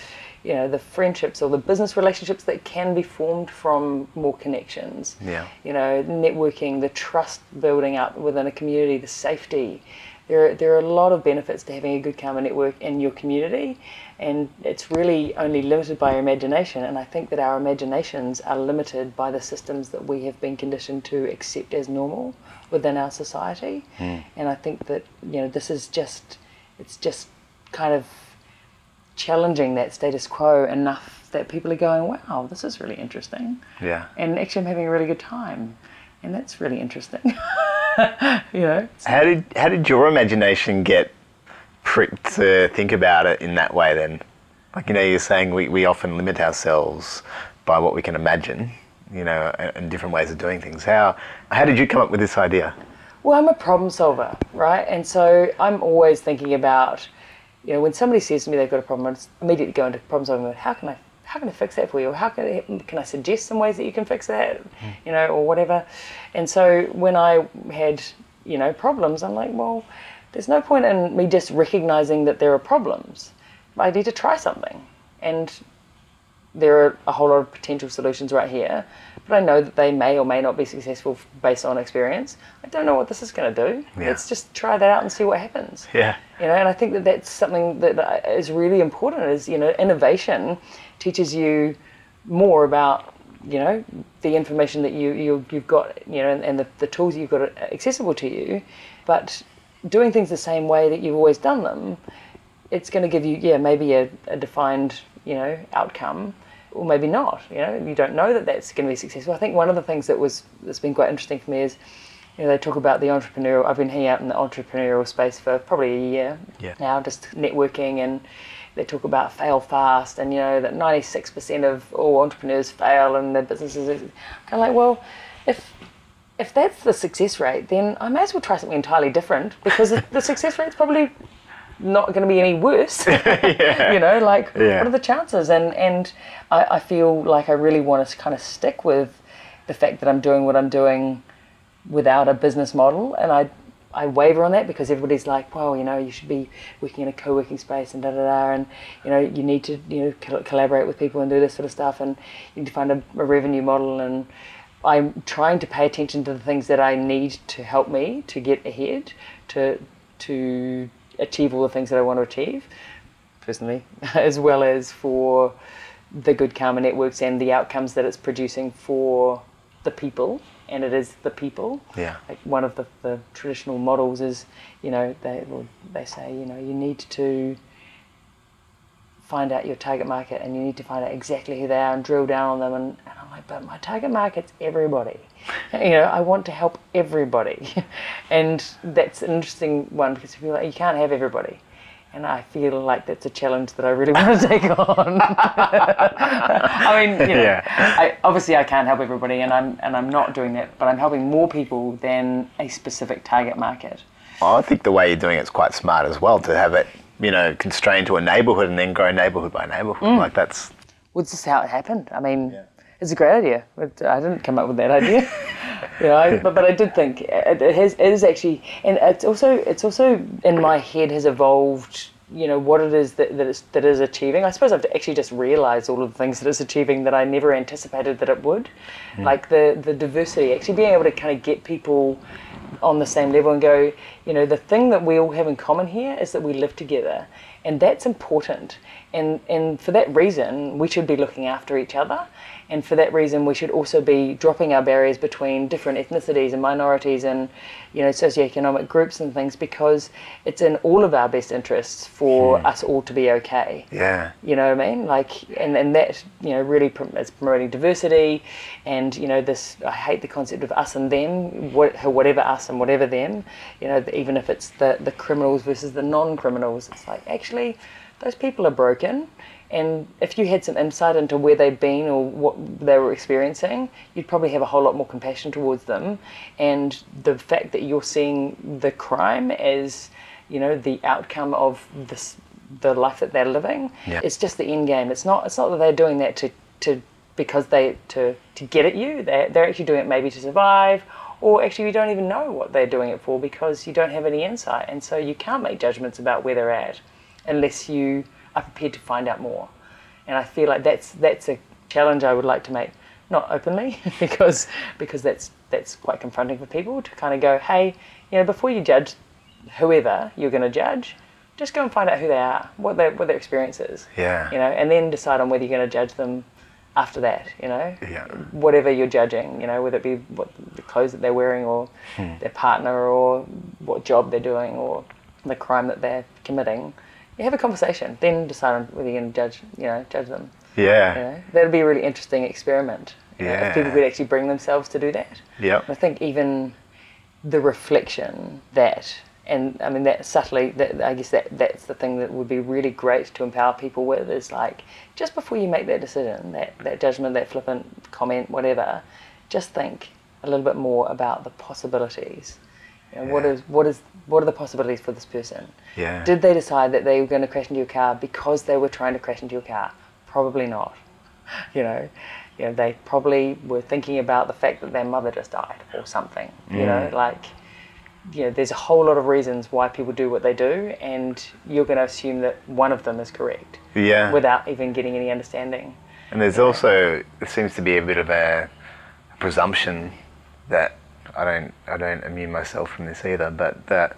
S2: you know, the friendships or the business relationships that can be formed from more connections.
S1: Yeah.
S2: You know, networking, the trust building up within a community, the safety. There, there are a lot of benefits to having a good karma network in your community, and it's really only limited by your imagination. And I think that our imaginations are limited by the systems that we have been conditioned to accept as normal within our society. Hmm. And I think that you know this is just, it's just kind of challenging that status quo enough that people are going, wow, this is really interesting.
S1: Yeah.
S2: And actually, I'm having a really good time. And that's really interesting. [laughs] you know?
S1: How did how did your imagination get pricked to think about it in that way then? Like you know, you're saying we, we often limit ourselves by what we can imagine, you know, and, and different ways of doing things. How how did you come up with this idea?
S2: Well, I'm a problem solver, right? And so I'm always thinking about, you know, when somebody says to me they've got a problem, I just immediately go into problem solving mode. How can I, how can I fix that for you? Or how can I, can I suggest some ways that you can fix that, hmm. you know, or whatever. And so when I had, you know, problems, I'm like, well, there's no point in me just recognizing that there are problems. I need to try something, and there are a whole lot of potential solutions right here, but I know that they may or may not be successful based on experience. I don't know what this is going to do.
S1: Yeah.
S2: Let's just try that out and see what happens.
S1: Yeah.
S2: You know, and I think that that's something that uh, really important. Is you know, innovation teaches you more about you know the information that you, you you've got you know and, and the, the tools you've got accessible to you, but doing things the same way that you've always done them, it's going to give you yeah maybe a, a defined you know outcome or maybe not you know you don't know that that's going to be successful i think one of the things that was that's been quite interesting for me is you know they talk about the entrepreneurial i've been hanging out in the entrepreneurial space for probably a year
S1: Yeah.
S2: now just networking and they talk about fail fast and you know that 96% of all entrepreneurs fail and their businesses are kind of like well if if that's the success rate then i may as well try something entirely different because the success rate's probably not going to be any worse. [laughs] You know like
S1: Yeah.
S2: what are the chances? And and I, I feel like i really want to kind of stick with the fact that i'm doing what i'm doing without a business model. And i I waver on that because everybody's like, well, you know, you should be working in a co-working space and da da da, and you know, you need to you know col- collaborate with people and do this sort of stuff, and you need to find a, a revenue model. And I'm trying to pay attention to the things that I need to help me to get ahead, to to achieve all the things that I want to achieve, personally, [laughs] as well as for the good karma networks and the outcomes that it's producing for the people and it is the people
S1: Yeah.
S2: like one of the, the traditional models is you know they they say you know you need to find out your target market and you need to find out exactly who they are and drill down on them and, and like but my target market's everybody you know I want to help everybody [laughs] and that's an interesting one because are like you can't have everybody and I feel like that's a challenge that I really [laughs] want to take on. [laughs] I mean, you know,
S1: Yeah.
S2: I, obviously I can't help everybody, and I'm and I'm not doing that. But I'm helping more people than a specific target market.
S1: I think the way you're doing it's quite smart as well to have it, you know, constrained to a neighbourhood and then grow neighbourhood by neighbourhood.
S2: Mm.
S1: Like that's
S2: Well, this is how it happened. I mean, it's a great idea, I didn't come up with that idea. [laughs] you know, I, but, but I did think it, it has. It is actually, and it's also it's also in my head has evolved. You know what it is that that is that is achieving. I suppose I've actually just realised all of the things that it's achieving that I never anticipated that it would, hmm. like the the diversity. Actually being able to kind of get people on the same level and go, you know, the thing that we all have in common here is that we live together, and that's important. And and for that reason, we should be looking after each other, and for that reason, we should also be dropping our barriers between different ethnicities and minorities and you know socioeconomic groups and things because it's in all of our best interests for hmm. us all to be okay.
S1: yeah.
S2: You know what I mean? Like, and, and that, you know, really prom- is promoting diversity and, you know, this, I hate the concept of us and them, what, whatever us and whatever them, you know, even if it's the, the criminals versus the non criminals, it's like, actually, those people are broken. And if you had some insight into where they'd been or what they were experiencing, you'd probably have a whole lot more compassion towards them. And the fact that you're seeing the crime as, you know, the outcome of this the life that they're living.
S1: Yeah.
S2: It's just the end game. It's not. It's not that they're doing that to to because they to to get at you. They're they're actually doing it maybe to survive, or actually you don't even know what they're doing it for because you don't have any insight, and so you can't make judgments about where they're at unless you are prepared to find out more. And I feel like that's that's a challenge I would like to make, not openly [laughs] because because that's that's quite confronting for people to kind of go, hey, you know, before you judge whoever you're going to judge, just go and find out who they are, what their what their experience is.
S1: Yeah.
S2: You know, and then decide on whether you're going to judge them after that. You know.
S1: Yeah.
S2: Whatever you're judging, you know, whether it be what the clothes that they're wearing, or hmm. their partner, or what job they're doing, or the crime that they're committing. You have a conversation, then decide on whether you're going to judge, you know, judge them.
S1: Yeah.
S2: You know, that'd be a really interesting experiment. you know, if people
S1: Yeah.
S2: could actually bring themselves to do that.
S1: Yep.
S2: I think even the reflection that, and I mean that subtly, that I guess that that's the thing that would be really great to empower people with is like just before you make that decision, that that judgment, that flippant comment, whatever, just think a little bit more about the possibilities. You know, what is what is what are the possibilities for this person?
S1: Yeah.
S2: Did they decide that they were going to crash into your car because they were trying to crash into your car? Probably not. [laughs] You know, you know, they probably were thinking about the fact that their mother just died or something. You know, mm. like, you know, there's a whole lot of reasons why people do what they do, and you're going to assume that one of them is correct
S1: Yeah.
S2: without even getting any understanding.
S1: And there's also there seems to be a bit of a presumption that I don't I don't immune myself from this either, but that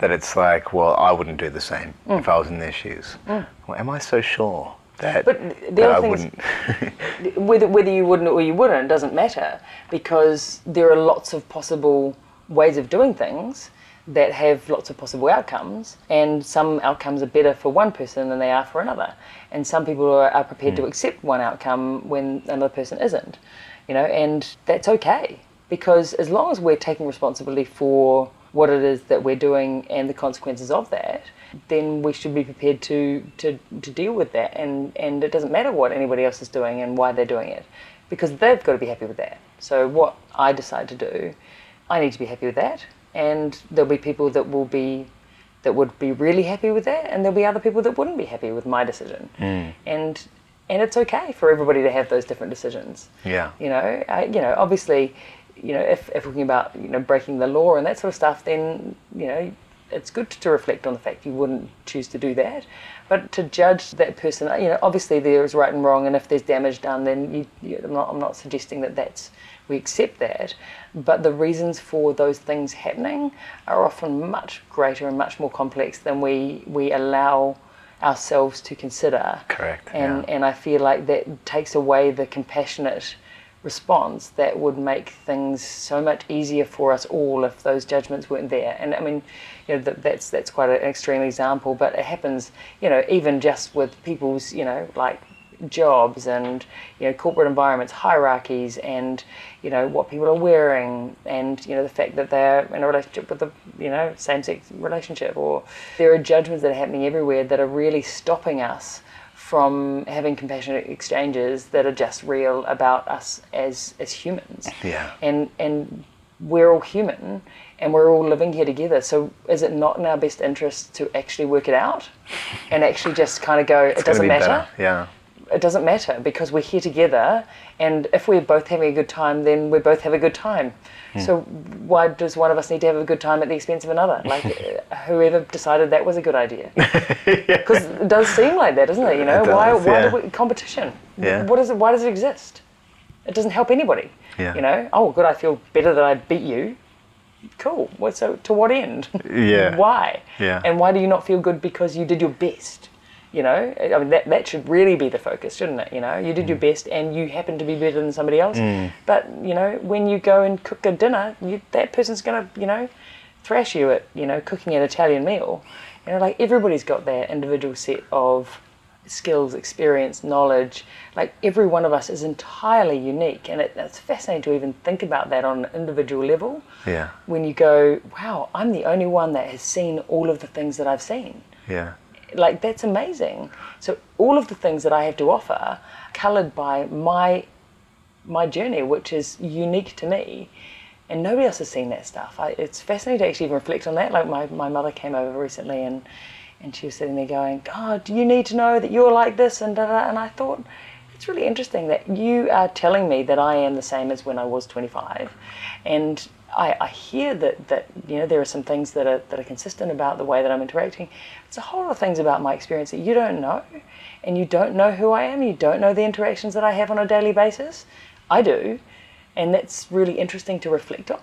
S1: that it's like, well, I wouldn't do the same if I was in their shoes. Well, am I so sure that,
S2: Mm. But the other
S1: I
S2: thing is-
S1: wouldn't? [laughs] [laughs]
S2: whether whether you wouldn't or you wouldn't doesn't matter because there are lots of possible ways of doing things that have lots of possible outcomes and some outcomes are better for one person than they are for another and some people are, are prepared to accept one outcome when another person isn't you know and that's okay because as long as we're taking responsibility for what it is that we're doing and the consequences of that, then we should be prepared to, to, to deal with that. And, and it doesn't matter what anybody else is doing and why they're doing it, because they've got to be happy with that. So, what I decide to do, I need to be happy with that. And there'll be people that will be that would be really happy with that, and there'll be other people that wouldn't be happy with my decision. Mm. And and it's okay for everybody to have those different decisions.
S1: Yeah.
S2: You know, I, you know, obviously, you know, if, if we're talking about you know breaking the law and that sort of stuff, then you know, it's good to reflect on the fact you wouldn't choose to do that. But to judge that person, you know, obviously there is right and wrong, and if there's damage done, then you, you, I'm not I'm not suggesting that that's we accept that. But the reasons for those things happening are often much greater and much more complex than we we allow ourselves to consider.
S1: Correct,
S2: And
S1: yeah.
S2: and I feel like that takes away the compassionate response that would make things so much easier for us all if those judgments weren't there. And I mean, you know, that, that's that's quite an extreme example, but it happens, you know, even just with people's, you know, like jobs and you know corporate environments hierarchies and you know what people are wearing and you know the fact that they're in a relationship with a you know same-sex relationship or there are judgments that are happening everywhere that are really stopping us from having compassionate exchanges that are just real about us as as humans
S1: Yeah.
S2: and and we're all human and we're all living here together so is it not in our best interest to actually work it out and actually just kind of go it
S1: It's gonna
S2: doesn't
S1: be
S2: matter
S1: better. Yeah.
S2: It doesn't matter because we're here together and if we're both having a good time then we both have a good time. Hmm. So why does one of us need to have a good time at the expense of another? [laughs] Like whoever decided that was a good idea. [laughs] Because it does seem like that doesn't it? You know
S1: It
S2: why
S1: does,
S2: why
S1: yeah.
S2: do we, competition?
S1: Yeah.
S2: what is it why does it exist? It doesn't help anybody.
S1: Yeah.
S2: you know oh good i feel better that i beat you. Cool. What so to what end?
S1: Yeah. [laughs]
S2: why?
S1: Yeah.
S2: and why do you not feel good because you did your best you know i mean that, that should really be the focus shouldn't it? You know you did your
S1: Mm.
S2: best and you happen to be better than somebody else. But you know when you go and cook a dinner you, that person's going to you know thrash you at you know cooking an italian meal. You know like everybody's got their individual set of skills experience knowledge. Like every one of us is entirely unique and it, it's fascinating to even think about that on an individual level.
S1: Yeah.
S2: when you go wow i'm the only one that has seen all of the things that i've seen.
S1: Yeah.
S2: Like that's amazing. So all of the things that i have to offer colored by my my journey which is unique to me. And nobody else has seen that stuff. I, it's fascinating to actually even reflect on that. Like my, my mother came over recently and And she was sitting there going, "Oh, do you need to know that you're like this?" And da, da. and I thought, it's really interesting that you are telling me that I am the same as when I was 25, and I, I, hear that, that you know there are some things that are that are consistent about the way that I'm interacting. It's a whole lot of things about my experience that you don't know, and you don't know who I am. You don't know the interactions that I have on a daily basis. I do, and that's really interesting to reflect on.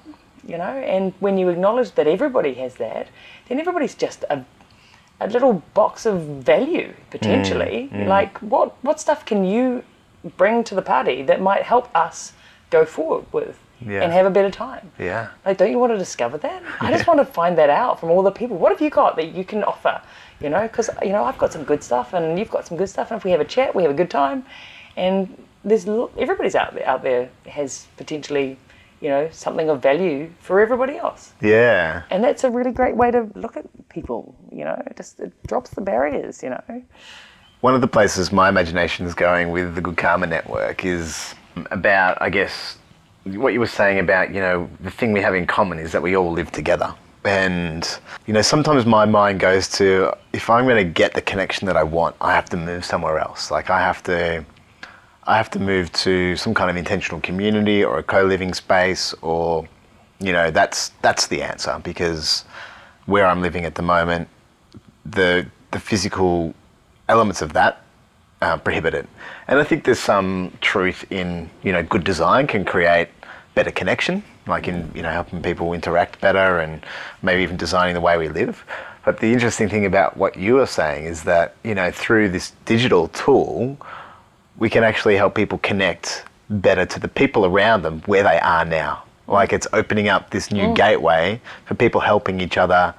S2: You know, and when you acknowledge that everybody has that, then everybody's just a a little box of value potentially. Mm, mm. Like what what stuff can you bring to the party that might help us go forward with? Yeah. and have a better time.
S1: Yeah.
S2: Like, don't you want to discover that? I just want to find that out from all the people. What have you got that you can offer? You know, because you know I've got some good stuff, and you've got some good stuff, and if we have a chat, we have a good time, and there's everybody's out there out there has potentially you know something of value for everybody else
S1: yeah
S2: and that's a really great way to look at people you know it just it drops the barriers you know
S1: one of the places my imagination is going with the good karma network is about i guess what you were saying about, you know, the thing we have in common is that we all live together. And, you know, sometimes my mind goes to if I'm going to get the connection that I want, I have to move somewhere else. Like I have to. I have to move to some kind of intentional community or a co-living space or you know that's that's the answer because where I'm living at the moment the the physical elements of that uh, prohibited. And I think there's some truth in, you know, good design can create better connection, like in, you know, helping people interact better and maybe even designing the way we live. But the interesting thing about what you are saying is that, you know, through this digital tool, we can actually help people connect better to the people around them where they are now. Like it's opening up this new mm. gateway for people helping each other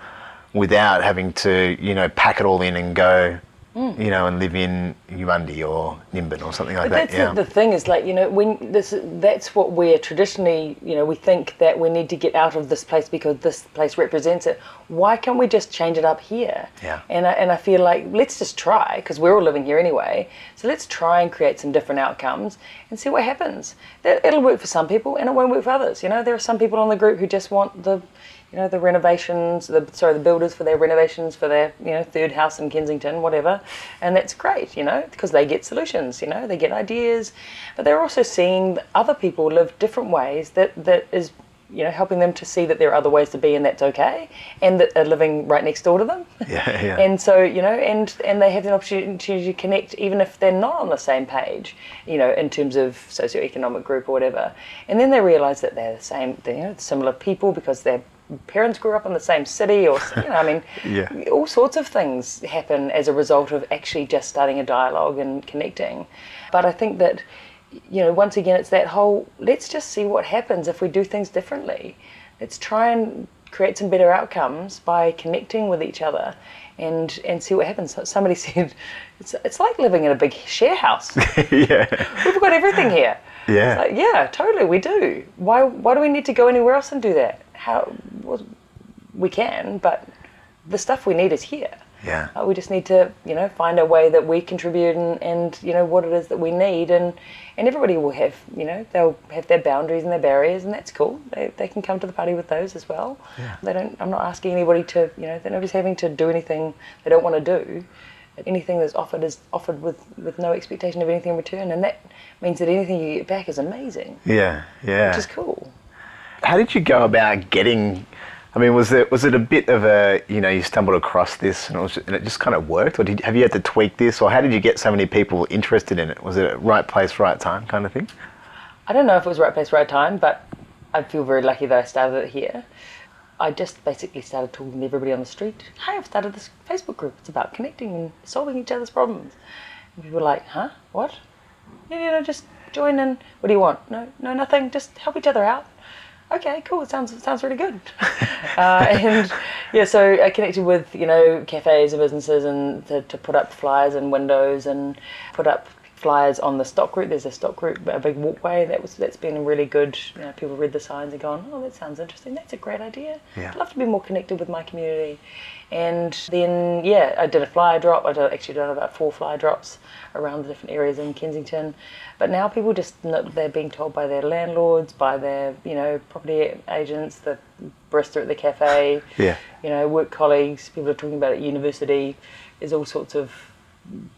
S1: without having to, you know, pack it all in and go, Mm. you know, and live in Uwundi or Nimbin or something like
S2: but
S1: that.
S2: yeah. The, the thing is, like, you know, when this, that's what we're traditionally, you know, we think that we need to get out of this place because this place represents it. Why can't we just change it up here?
S1: Yeah.
S2: And I, and I feel like let's just try because we're all living here anyway. So let's try and create some different outcomes and see what happens. That it'll work for some people and it won't work for others. You know, there are some people on the group who just want the you know, the renovations, the sorry, the builders for their renovations for their, you know, third house in Kensington, whatever. And that's great, you know, because they get solutions, you know, they get ideas. But they're also seeing other people live different ways that, that is, you know, helping them to see that there are other ways to be and that's okay. And that are living right next door to them. [laughs]
S1: Yeah, yeah.
S2: and so, you know, and and they have the opportunity to connect even if they're not on the same page, you know, in terms of socioeconomic group or whatever. And then they realise that they're the same, you know, similar people because they're parents grew up in the same city, or you know, I mean, [laughs]
S1: yeah.
S2: all sorts of things happen as a result of actually just starting a dialogue and connecting. But I think that, you know, once again, it's that whole let's just see what happens if we do things differently. Let's try and create some better outcomes by connecting with each other and and see what happens. Somebody [laughs] said it's it's like living in a big share house. [laughs]
S1: yeah,
S2: we've got everything here.
S1: Yeah,
S2: like, yeah, totally, we do. Why why do we need to go anywhere else and do that? how we can, but the stuff we need is here.
S1: Yeah.
S2: Uh, we just need to, you know, find a way that we contribute and, and, you know, what it is that we need. And, and everybody will have, you know, they'll have their boundaries and their barriers, and that's cool. They, they can come to the party with those as well.
S1: Yeah.
S2: They don't, I'm not asking anybody to, you know, they're nobody's having to do anything they don't want to do. Anything that's offered is offered with, with no expectation of anything in return. And that means that anything you get back is amazing.
S1: Yeah, yeah.
S2: Which is cool.
S1: How did you go about getting? I mean, was it was it a bit of a you know you stumbled across this and it, was, and it just kind of worked, or did have you had to tweak this, or how did you get so many people interested in it? Was it right place, right time kind of thing?
S2: I don't know if it was right place, right time, but I feel very lucky that I started it here. I just basically started talking to everybody on the street. Hey, I've started this Facebook group. It's about connecting and solving each other's problems. And people were like, huh? What? You know, just join in. What do you want? No, no, nothing. Just help each other out okay, cool. It sounds sounds really good. [laughs] uh, and yeah, so I connected with you know cafes and businesses and to, to put up flyers and windows and put up flyers on the stock route. There's a stock route, a big walkway. That was that's been really good. You know, people read the signs and gone, oh, that sounds interesting. That's a great idea.
S1: Yeah.
S2: I'd love to be more connected with my community. And then yeah, I did a flyer drop. I did, actually done about four flyer drops around the different areas in Kensington. But now people just they're being told by their landlords, by their you know property agents, the barista at the cafe,
S1: Yeah.
S2: you know, work colleagues, people are talking about it at university. There's all sorts of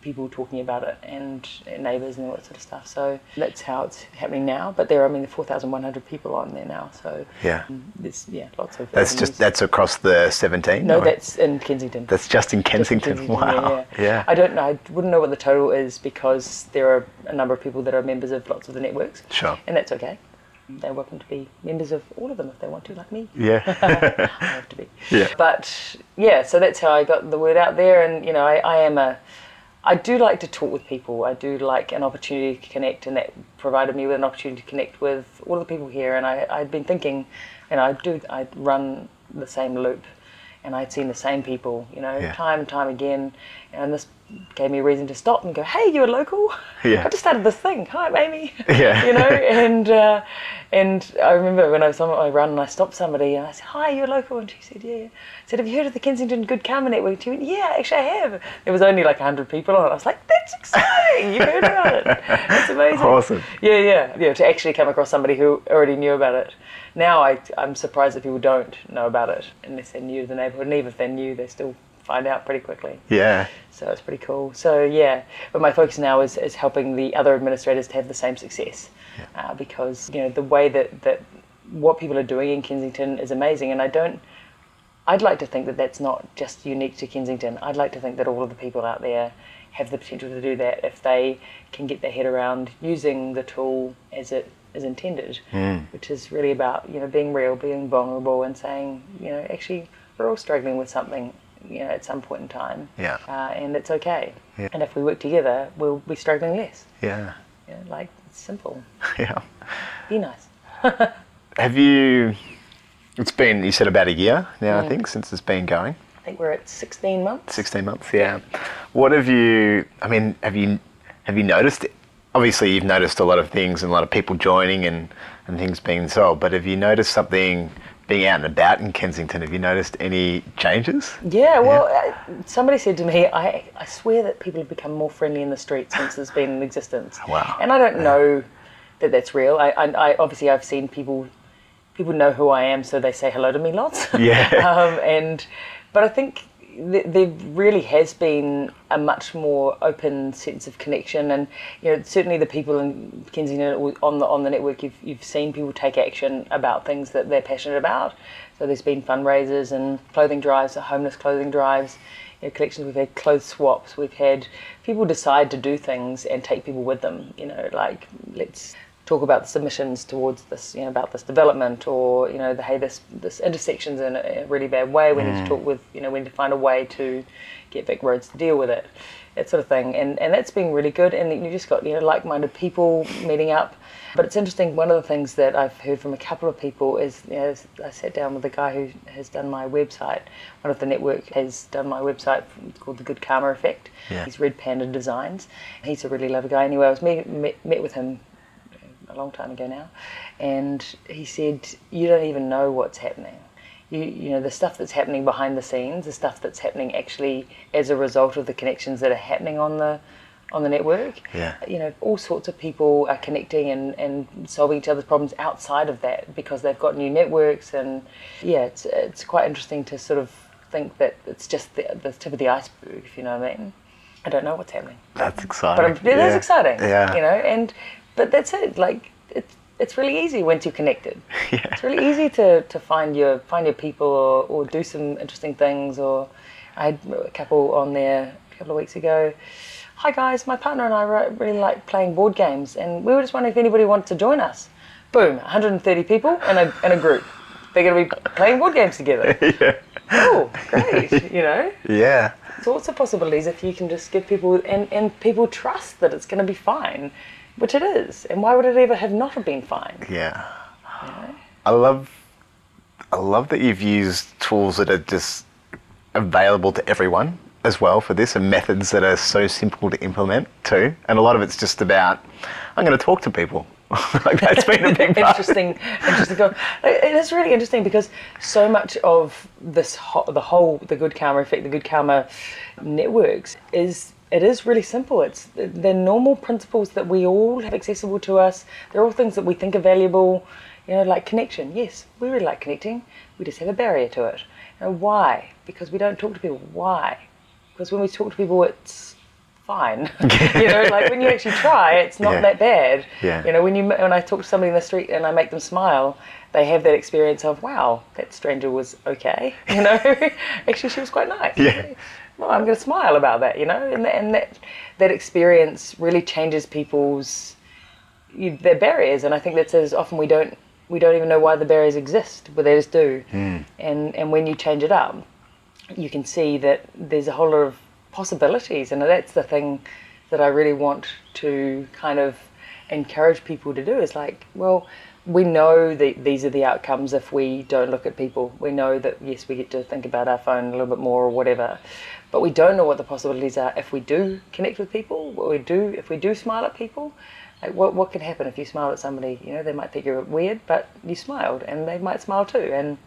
S2: people talking about it and neighbours and all that sort of stuff. So that's how it's happening now. But there are, I mean, 4,100 people on there now. So
S1: Yeah.
S2: Mm, there's, yeah, lots of.
S1: That's
S2: avenues.
S1: just that's across the 17.
S2: No,
S1: or-
S2: that's in Kensington.
S1: that's just in
S2: Just in
S1: Kensington.
S2: Kensington,
S1: Wow. Yeah.
S2: I don't know. I wouldn't know what the total is because there are a number of people that are members of lots of the networks.
S1: Sure.
S2: And that's okay. They're welcome to be members of all of them if they want to, like me.
S1: Yeah. [laughs]
S2: I have to be.
S1: Yeah.
S2: But yeah, so that's how I got the word out there, and you know, I, I am a, I do like to talk with people. I do like an opportunity to connect, and that provided me with an opportunity to connect with all the people here. And I, I'd been thinking, and I do, I run the same loop, and I'd seen the same people, you know,
S1: Yeah.
S2: time and time again, and this gave me a reason to stop and go, hey, you're a local.
S1: Yeah.
S2: I just started this thing. Hi, Amy.
S1: Yeah.
S2: you know, [laughs] and uh, and I remember when I was on my run and I stopped somebody and I said, "Hi, you're a local," and she said, "Yeah." I said, "Have you heard of the Kensington Good Karma Network?" And she went, "Yeah, actually, I have." There was only like hundred people on it. I was like, "That's exciting! You heard about it? That's [laughs] amazing."
S1: Awesome.
S2: Yeah, yeah, yeah. To actually come across somebody who already knew about it. Now I, I'm surprised that people don't know about it unless they're new to the neighbourhood, and even if they're new, they still find out pretty quickly.
S1: yeah.
S2: So it's pretty cool. So yeah, but my focus now is, is helping the other administrators to have the same success, uh, because you know the way that that what people are doing in Kensington is amazing, and I don't. I'd like to think that that's not just unique to Kensington. I'd like to think that all of the people out there have the potential to do that if they can get their head around using the tool as it is intended, which is really about you know being real, being vulnerable, and saying you know actually we're all struggling with something you know at some point in time,
S1: Yeah.
S2: uh, and it's okay.
S1: Yeah.
S2: And if we work together, we'll be struggling less.
S1: Yeah.
S2: You know, like it's simple. [laughs]
S1: Yeah.
S2: Be nice. [laughs]
S1: Have you? It's been you said about a year now,
S2: Mm.
S1: I think, since it's been going.
S2: I think we're at 16 months.
S1: 16 months, yeah. What have you, I mean, have you have you noticed, obviously you've noticed a lot of things and a lot of people joining and, and things being sold, but have you noticed something being out and about in Kensington? Have you noticed any changes?
S2: Yeah, well, Uh, somebody said to me, I, I swear that people have become more friendly in the street since it's been in existence. [laughs]
S1: Wow.
S2: And I don't know that that's real. I, I, I obviously I've seen people people know who I am, so they say hello to me lots.
S1: Yeah. [laughs]
S2: um, and but I think th- there really has been a much more open sense of connection, and you know certainly the people in Kensington on the on the network, you've you've seen people take action about things that they're passionate about. So there's been fundraisers and clothing drives, homeless clothing drives. You know, collections. We've had clothes swaps. We've had people decide to do things and take people with them. You know, like let's talk about the submissions towards this, you know, about this development, or you know, the hey, this this intersection's in a really bad way. We need to mm. talk with, you know, we need to find a way to get VicRoads to deal with it, that sort of thing. And and that's been really good. And you just got you know like-minded people meeting up. But it's interesting. One of the things that I've heard from a couple of people is, you know, I sat down with a guy who has done my website. One of the network has done my website it's called the Good Karma Effect.
S1: Yeah.
S2: He's Red Panda Designs. He's a really lovely guy. Anyway, I was met, met, met with him a long time ago now, and he said, "You don't even know what's happening. You, you know, the stuff that's happening behind the scenes, the stuff that's happening actually as a result of the connections that are happening on the on the network.
S1: Yeah.
S2: You know, all sorts of people are connecting and, and solving each other's problems outside of that because they've got new networks, and yeah, it's it's quite interesting to sort of think that it's just the, the tip of the iceberg, if you know what I mean. I don't know what's happening
S1: That's exciting.
S2: but I'm, it is
S1: Yeah.
S2: exciting.
S1: Yeah.
S2: You know, and but that's it. Like it's it's really easy once you're connected. [laughs]
S1: Yeah.
S2: It's really easy to, to find your find your people or, or do some interesting things. Or I had a couple on there a couple of weeks ago. Hi guys, my partner and I really like playing board games, and we were just wondering if anybody wanted to join us. Boom, 130 people in a in a group. They're going to be playing board games together. [laughs]
S1: yeah.
S2: Oh, great! You know, [laughs]
S1: Yeah.
S2: sorts of possibilities if you can just give people and, and people trust that it's going to be fine, which it is. And why would it ever have not have been fine?
S1: Yeah.
S2: You know?
S1: I love I love that you've used tools that are just available to everyone as well for this and methods that are so simple to implement too. And a lot of it's just about, I'm going to talk to people. [laughs] like that's been a big part.
S2: interesting, interesting. It is really interesting because so much of this, ho- the whole, the good karma effect, the good karma networks is. It is really simple. It's the normal principles that we all have accessible to us. They're all things that we think are valuable. You know, like connection. Yes, we really like connecting. We just have a barrier to it. You know, why? Because we don't talk to people. Why? Because when we talk to people, it's fine. [laughs] you know, like when you actually try, it's not
S1: Yeah.
S2: that bad.
S1: Yeah.
S2: You know, when you when I talk to somebody in the street and I make them smile, they have that experience of wow, that stranger was okay. [laughs] You know, actually she was quite nice.
S1: Yeah.
S2: Well, I'm going to smile about that. You know, and that, and that that experience really changes people's you, their barriers, and I think that says often we don't we don't even know why the barriers exist, but they just do. Hmm. And and when you change it up, you can see that there's a whole lot of possibilities, and that's the thing that I really want to kind of encourage people to do. Is like, well, we know that these are the outcomes if we don't look at people. We know that yes, we get to think about our phone a little bit more or whatever, but we don't know what the possibilities are if we do connect with people. What we do if we do smile at people. Like what what can happen if you smile at somebody? You know, they might think you're a bit weird, but you smiled, and they might smile too. And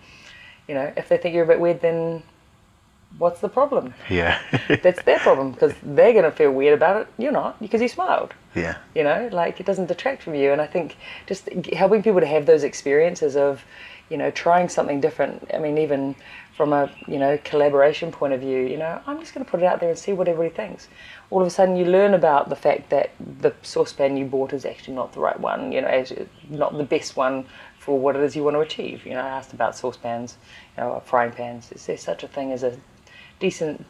S2: you know, if they think you're a bit weird, then what's the problem?
S1: Yeah. [laughs]
S2: That's their problem because they're going to feel weird about it. You're not because you smiled.
S1: yeah.
S2: You know, like it doesn't detract from you. And I think just helping people to have those experiences of, you know, trying something different. I mean, even from a, you know, collaboration point of view, you know, I'm just going to put it out there and see what everybody thinks. All of a sudden, you learn about the fact that the saucepan you bought is actually not the right one, you know, not the best one for what it is you want to achieve. You know, I asked about saucepans, you know, frying pans. Is there such a thing as a decent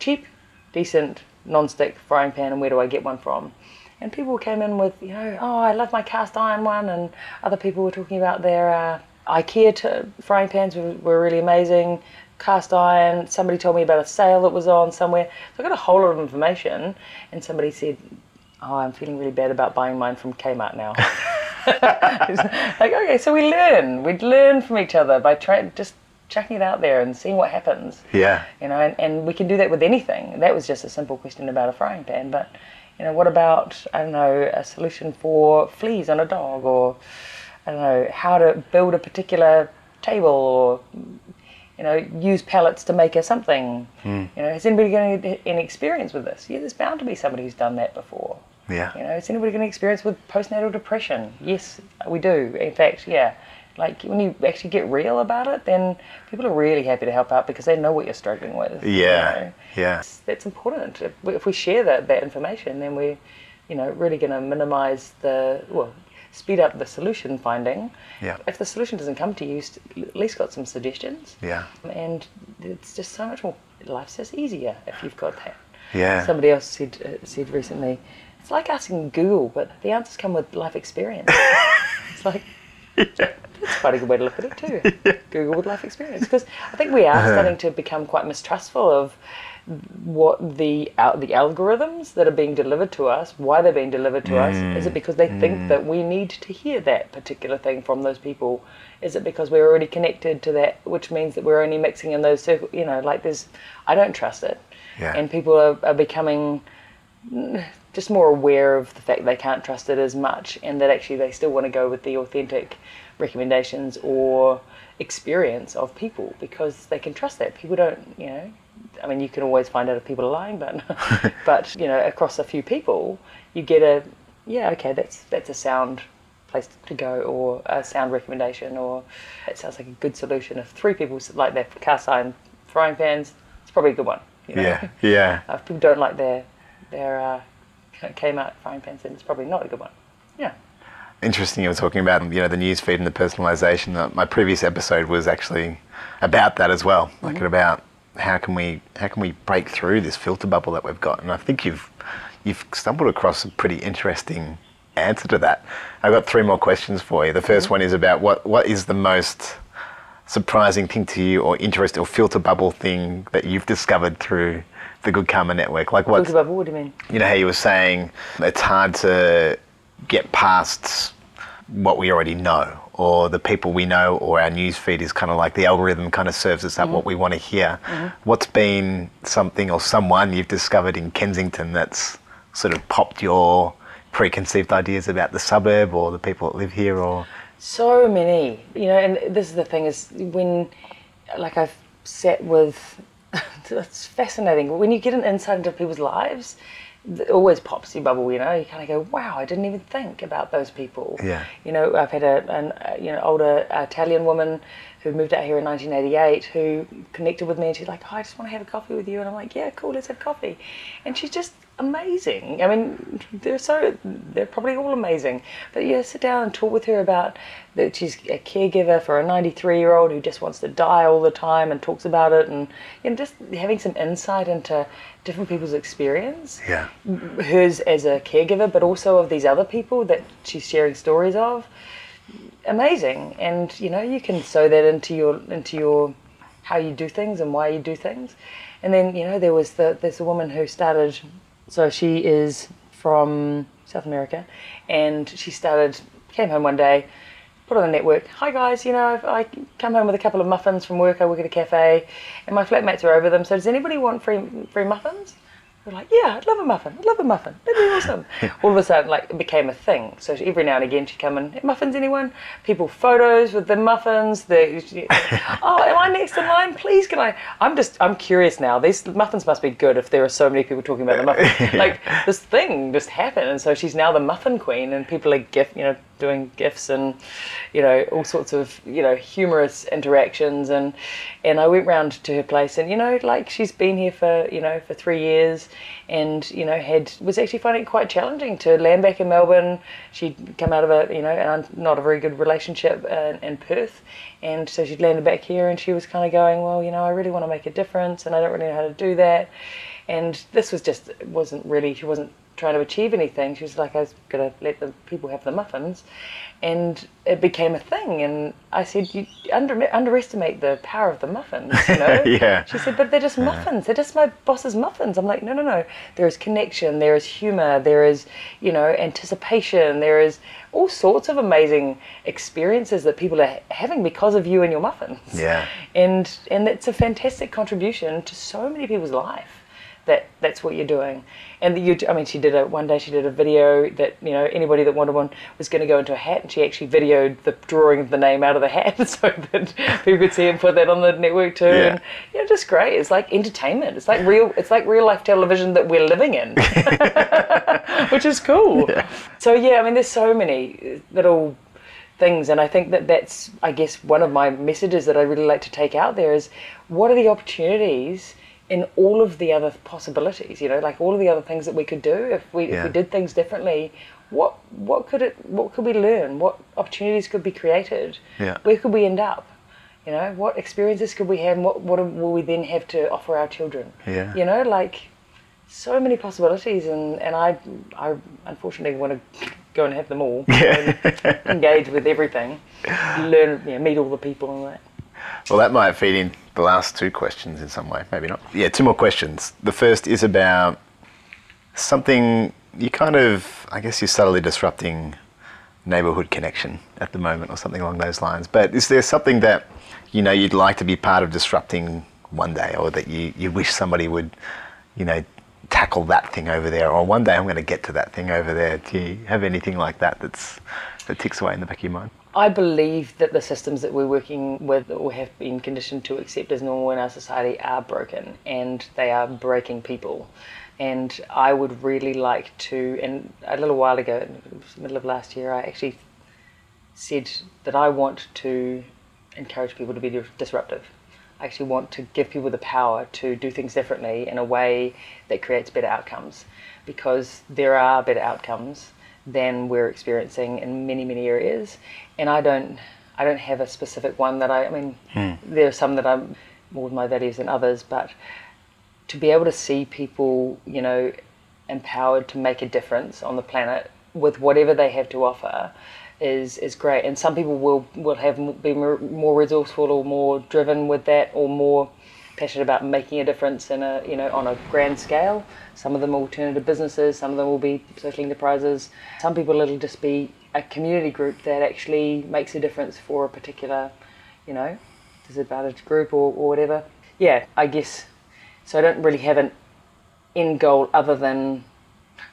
S2: cheap, decent non-stick frying pan, and where do I get one from? And people came in with, you know, oh, I love my cast iron one, and other people were talking about their uh, IKEA t- frying pans were, were really amazing. Cast iron. Somebody told me about a sale that was on somewhere. So I got a whole lot of information, and somebody said, "Oh, I'm feeling really bad about buying mine from Kmart now." [laughs] [laughs] like, okay, so we learn. We learn from each other by trying just chucking it out there and seeing what happens
S1: Yeah.
S2: you know, and, and we can do that with anything. That was just a simple question about a frying pan, but you know, what about I don't know a solution for fleas on a dog, or I don't know how to build a particular table, or you know, use pallets to make a something. Hmm. You know, has anybody got any, any experience with this? Yeah, there's bound to be somebody who's done that before.
S1: Yeah.
S2: You know, has anybody got any experience with postnatal depression? Yes, we do. In fact, yeah. Like when you actually get real about it, then people are really happy to help out because they know what you're struggling with. you
S1: Yeah.
S2: know.
S1: Yeah.
S2: That's, that's important. If we, if we share that, that information, then we're, you know, really going to minimise the well, speed up the solution finding.
S1: Yeah.
S2: If the solution doesn't come to you, at least got some suggestions.
S1: Yeah.
S2: And it's just so much more. Life's just easier if you've got that.
S1: Yeah.
S2: Somebody else said uh, said recently, it's like asking Google, but the answers come with life experience. [laughs] it's like that's quite a good way to look at it too. [laughs] Google with life experience, because I think we are starting to become quite mistrustful of what the the algorithms that are being delivered to us, why they're being delivered to us. Is it mm. because they think mm. that we need to hear that particular thing from those people? Is it because we're already connected to that, which means that we're only mixing in those circles? You know, like there's, I don't trust it,
S1: Yeah.
S2: and people are, are becoming just more aware of the fact they can't trust it as much and that actually they still want to go with the authentic recommendations or experience of people because they can trust that people don't you know i mean you can always find out if people are lying but [laughs] [laughs] but you know across a few people you get a yeah okay that's that's a sound place to go or a sound recommendation or it sounds like a good solution if three people like their cast iron frying pans it's probably a good one you know?
S1: Yeah. Yeah. [laughs]
S2: If people don't like their their uh, Kmart frying pans, then it's probably not a good one. Yeah.
S1: Interesting. You were talking about you know the news feed and the personalization. Uh, My previous episode was actually about that as well, like about how can we how can we break through this filter bubble that we've got. And I think you've you've stumbled across a pretty interesting answer to that. I've got three more questions for you. The 1st mm-hmm. one is about what what is the most surprising thing to you or interest or filter bubble thing that you've discovered through the Good Karma Network? Like what's
S2: Filter bubble, what do you mean?
S1: you know how you were saying it's hard to get past what we already know or the people we know or our news feed is kind of like the algorithm kind of serves us up mm-hmm. what we want to hear. Mm-hmm. What's been something or someone you've discovered in Kensington that's sort of popped your preconceived ideas about the suburb or the people that live here or
S2: So many, you know, and this is the thing is when, like, I've sat with, [laughs] it's fascinating. When you get an insight into people's lives, it always pops your bubble, you know. You kind of go, wow, I didn't even think about those people.
S1: Yeah.
S2: You know, I've had a, an, a you know, older Italian woman who moved out here in 1988 who connected with me and she's like, oh, I just want to have a coffee with you. And I'm like, yeah, cool, let's have coffee. And she's just amazing. I mean, they're so, they're probably all amazing. But yeah, sit down and talk with her about that she's a caregiver for a 93 year old who just wants to die all the time and talks about it and, you know, just having some insight into different people's experience
S1: yeah.
S2: hers as a caregiver, but also of these other people that she's sharing stories of. Amazing, and you know you can sew that into your into your how you do things and why you do things. And then you know there was the there's a woman who started, so she is from South America, and she started came home one day, put on the network. Hi guys, you know I come home with a couple of muffins from work. I work at a cafe, and my flatmates are over them. So does anybody want free free muffins? We're like, yeah, I'd love a muffin. I'd love a muffin. That'd be awesome. [laughs] All of a sudden, like, it became a thing. So every now and again, she'd come in, muffins, anyone? People photos with the muffins. The, [laughs] oh, am I next in line? Please, can I? I'm just, I'm curious now. These muffins must be good if there are so many people talking about the muffins. [laughs] like, this thing just happened. And so she's now the muffin queen, and people are gift, you know, doing gifts and you know all sorts of you know humorous interactions. And and I went round to her place and you know like she's been here for you know for three years and you know had was actually finding it quite challenging to land back in Melbourne. She'd come out of a you know not a very good relationship in, in Perth. And so she'd landed back here and she was kind of going well you know I really want to make a difference and I don't really know how to do that. And this was just wasn't really she wasn't trying to achieve anything. She was like, I was going to let the people have the muffins. And it became a thing. And I said, You under, underestimate the power of the muffins, you [laughs] know?
S1: Yeah.
S2: She said, But they're just muffins. They're just my boss's muffins. I'm like, No, no, no. There is connection, there is humor, there is, you know, anticipation, there is all sorts of amazing experiences that people are having because of you and your muffins.
S1: Yeah.
S2: And and it's a fantastic contribution to so many people's life that that's what you're doing. And you, I mean, she did a one day. She did a video that you know anybody that wanted one was going to go into a hat, and she actually videoed the drawing of the name out of the hat [laughs] so that people could see and put that on the network too.
S1: Yeah.
S2: And you know, just great. It's like entertainment. It's like real. It's like real life television that we're living in, [laughs] [laughs] which is cool. So yeah, I mean, there's so many uh, little things and i think that that's i guess one of my messages that i really like to take out there is what are the opportunities in all of the other possibilities you know like all of the other things that we could do. If we if we did things differently what what could it what could we learn? What opportunities could be created?
S1: Yeah.
S2: where could we end up? You know what experiences could we have? And what what will we then have to offer our children?
S1: Yeah.
S2: you know like so many possibilities and and i i unfortunately want to go and have them all. [laughs] And engage with everything. Learn you know, meet all the people and that
S1: Well, that might feed in the last two questions in some way. Maybe not. Yeah, two more questions. The first is about something you kind of, I guess you're subtly disrupting neighborhood connection at the moment or something along those lines. But is there something that, you know, you'd like to be part of disrupting one day or that you, you wish somebody would, you know, tackle that thing over there or one day I'm going to get to that thing over there. Do you have anything like that that's, that ticks away in the back of your mind?
S2: I believe that the systems that we're working with or have been conditioned to accept as normal in our society are broken and they are breaking people. And I would really like to, and a little while ago, middle of last year, I actually said that I want to encourage people to be disruptive. I actually want to give people the power to do things differently in a way that creates better outcomes because there are better outcomes than we're experiencing in many many areas and I don't I don't have a specific one that I I mean hmm. there are some that I'm more with my values than others but to be able to see people, you know, empowered to make a difference on the planet with whatever they have to offer is is great. And some people will will have be more, more resourceful or more driven with that or more passionate about making a difference in a you know on a grand scale. Some of them will turn into businesses. Some of them will be social enterprises. Some people it'll just be a community group that actually makes a difference for a particular, you know, disadvantaged group or, or whatever. Yeah, I guess. So I don't really have an end goal other than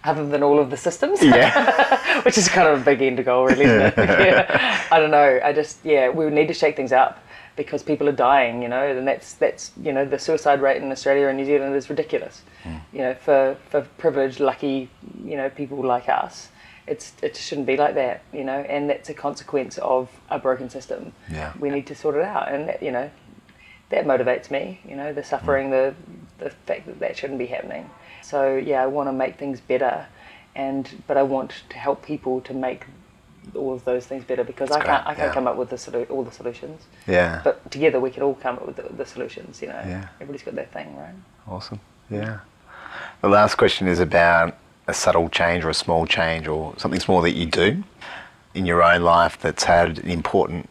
S2: other than all of the systems.
S1: Yeah. [laughs]
S2: Which is kind of a big end goal, really, isn't it? [laughs] yeah. I don't know. I just yeah, we need to shake things up because people are dying, you know, and that's that's you know the suicide rate in Australia and New Zealand is ridiculous.
S1: Hmm.
S2: You know, for for privileged, lucky, you know, people like us, it's it shouldn't be like that, you know, and that's a consequence of a broken system.
S1: Yeah.
S2: We need to sort it out, and you know, that motivates me. You know, the mm. suffering, the the fact that that shouldn't be happening. So yeah, I want to make things better, and but I want to help people to make all of those things better because I can't
S1: great,
S2: I can't
S1: yeah.
S2: come up with the solu- all the solutions.
S1: Yeah.
S2: But together we can all come up with the, the solutions. You know,
S1: Yeah.
S2: everybody's got their thing, right?
S1: Awesome. Yeah. The last question is about a subtle change or a small change or something small that you do in your own life that's had an important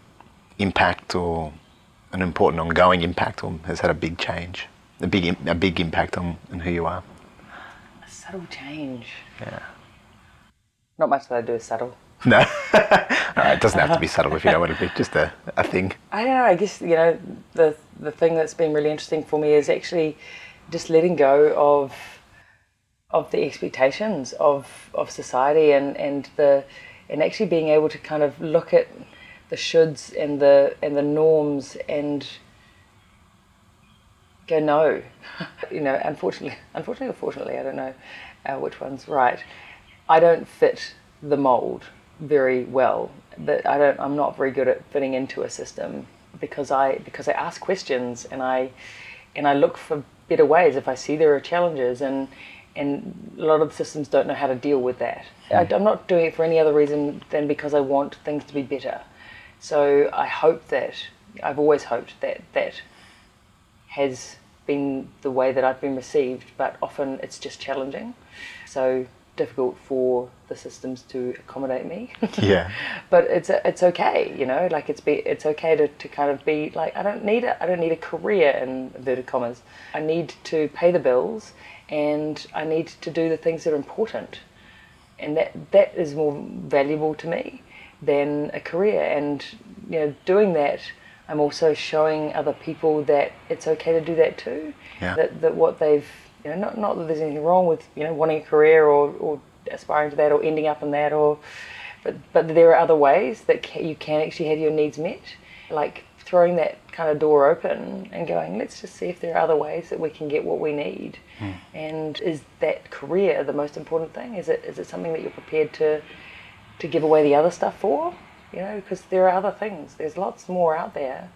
S1: impact or an important ongoing impact or has had a big change, a big a big impact on, on who you are.
S2: A subtle change.
S1: Yeah.
S2: Not much that I do is subtle. [laughs]
S1: No. [laughs] All right, it doesn't have to be subtle if you don't want to be just a, a thing.
S2: I don't know. I guess you know the the thing that's been really interesting for me is actually just letting go of of the expectations of of society and and the and actually being able to kind of look at the shoulds and the and the norms and go no. [laughs] You know unfortunately unfortunately or fortunately i don't know uh, which one's right. I don't fit the mold very well. That i don't i'm not very good at fitting into a system because i because i ask questions and i and i look for better ways if i see there are challenges and and a lot of the systems don't know how to deal with that I, hmm. i'm not doing it for any other reason than because i want things to be better so i hope that i've always hoped that that has been the way that I've been received, but often it's just challenging. So difficult for the systems to accommodate me. [laughs]
S1: Yeah.
S2: but it's it's okay, you know, like it's be it's okay to, to kind of be like I don't need a I don't need a career in inverted commas. I need to pay the bills and I need to do the things that are important. And that that is more valuable to me than a career. And you know, doing that I'm also showing other people that it's okay to do that too.
S1: Yeah.
S2: That that what they've you know, not not that there's anything wrong with, you know, wanting a career or, or aspiring to that or ending up in that or but but there are other ways that ca you can actually have your needs met. Like throwing that kind of door open and going, let's just see if there are other ways that we can get what we need. Hmm. And is that career the most important thing? Is it is it something that you're prepared to to give away the other stuff for? You know, because there are other things. There's lots more out there.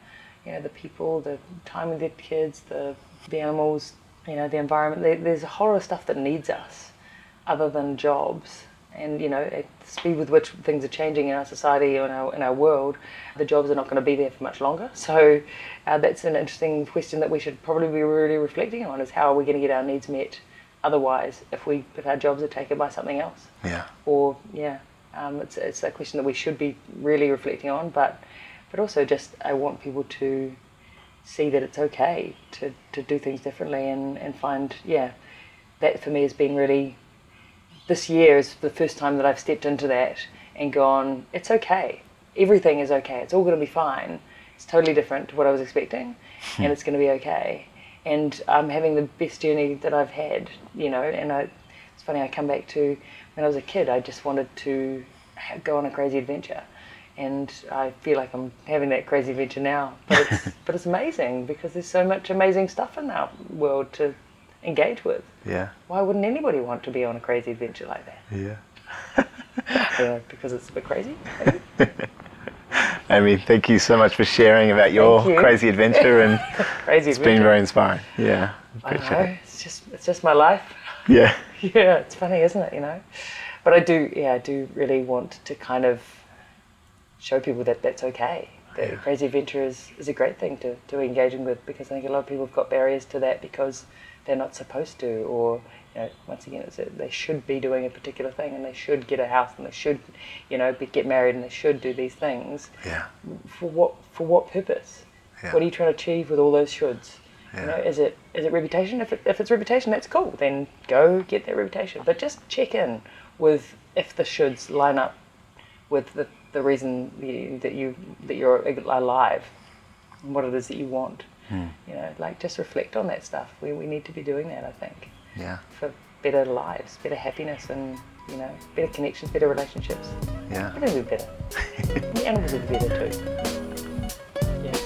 S2: You know, the people, the time with their kids, the the animals, you know, the environment. There, there's a whole lot of stuff that needs us, other than jobs. And you know, at the speed with which things are changing in our society or in our in our world, the jobs are not going to be there for much longer. So uh, that's an interesting question that we should probably be really reflecting on: is how are we going to get our needs met? Otherwise, if we if our jobs are taken by something else
S1: Yeah.
S2: or yeah, um, it's it's a question that we should be really reflecting on. But but also just I want people to see that it's okay to, to do things differently and, and find yeah, that for me has been really. This year is the first time that I've stepped into that and gone. It's okay. Everything is okay. It's all going to be fine. It's totally different to what I was expecting, hmm. and it's going to be okay. And I'm having the best journey that I've had, you know. And I, it's funny. I come back to when I was a kid. I just wanted to go on a crazy adventure, and I feel like I'm having that crazy adventure now. But it's [laughs] but it's amazing because there's so much amazing stuff in our world to engage with.
S1: Yeah.
S2: Why wouldn't anybody want to be on a crazy adventure like that?
S1: Yeah. [laughs]
S2: Because it's a bit crazy. maybe? [laughs]
S1: Amy, thank you so much for sharing about your
S2: you.
S1: crazy adventure and [laughs]
S2: crazy
S1: it's been very inspiring. Yeah.
S2: I know.
S1: it.
S2: It's just it's just my life.
S1: Yeah.
S2: yeah, it's funny, isn't it? You know, but I do, yeah, I do really want to kind of show people that that's okay. That
S1: Yeah.
S2: crazy adventure is, is a great thing to, to engaging with because I think a lot of people have got barriers to that because they're not supposed to, or you know, once again, it's a, they should be doing a particular thing and they should get a house and they should, you know, be, get married and they should do these things.
S1: Yeah.
S2: For what for what purpose?
S1: Yeah.
S2: What are you trying to achieve with all those shoulds? You know, is it is it reputation? If, it, if it's reputation, that's cool. Then go get that reputation. But just check in with if the shoulds line up with the, the reason you, that you that you're alive and what it is that you want.
S3: Hmm.
S2: You know, like just reflect on that stuff. We, we need to be doing that, I think,
S3: Yeah.
S2: for better lives, better happiness, and you know, better connections, better relationships.
S3: Yeah.
S2: Everything will be better. [laughs] the animals will be better too. Yeah.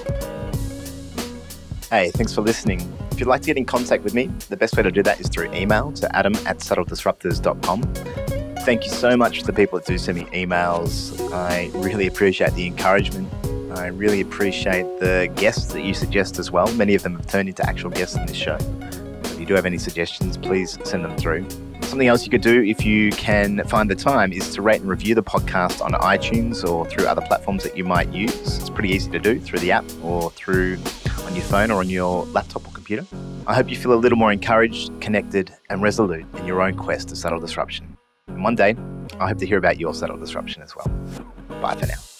S3: Hey, thanks for listening. If you'd like to get in contact with me, the best way to do that is through email to adam at subtledisruptors.com. Thank you so much to the people that do send me emails. I really appreciate the encouragement. I really appreciate the guests that you suggest as well. Many of them have turned into actual guests in this show. If you do have any suggestions, please send them through. Something else you could do if you can find the time is to rate and review the podcast on iTunes or through other platforms that you might use. It's pretty easy to do through the app or through on your phone or on your laptop or computer. I hope you feel a little more encouraged, connected, and resolute in your own quest to subtle disruption. And one day, I hope to hear about your subtle disruption as well. Bye for now.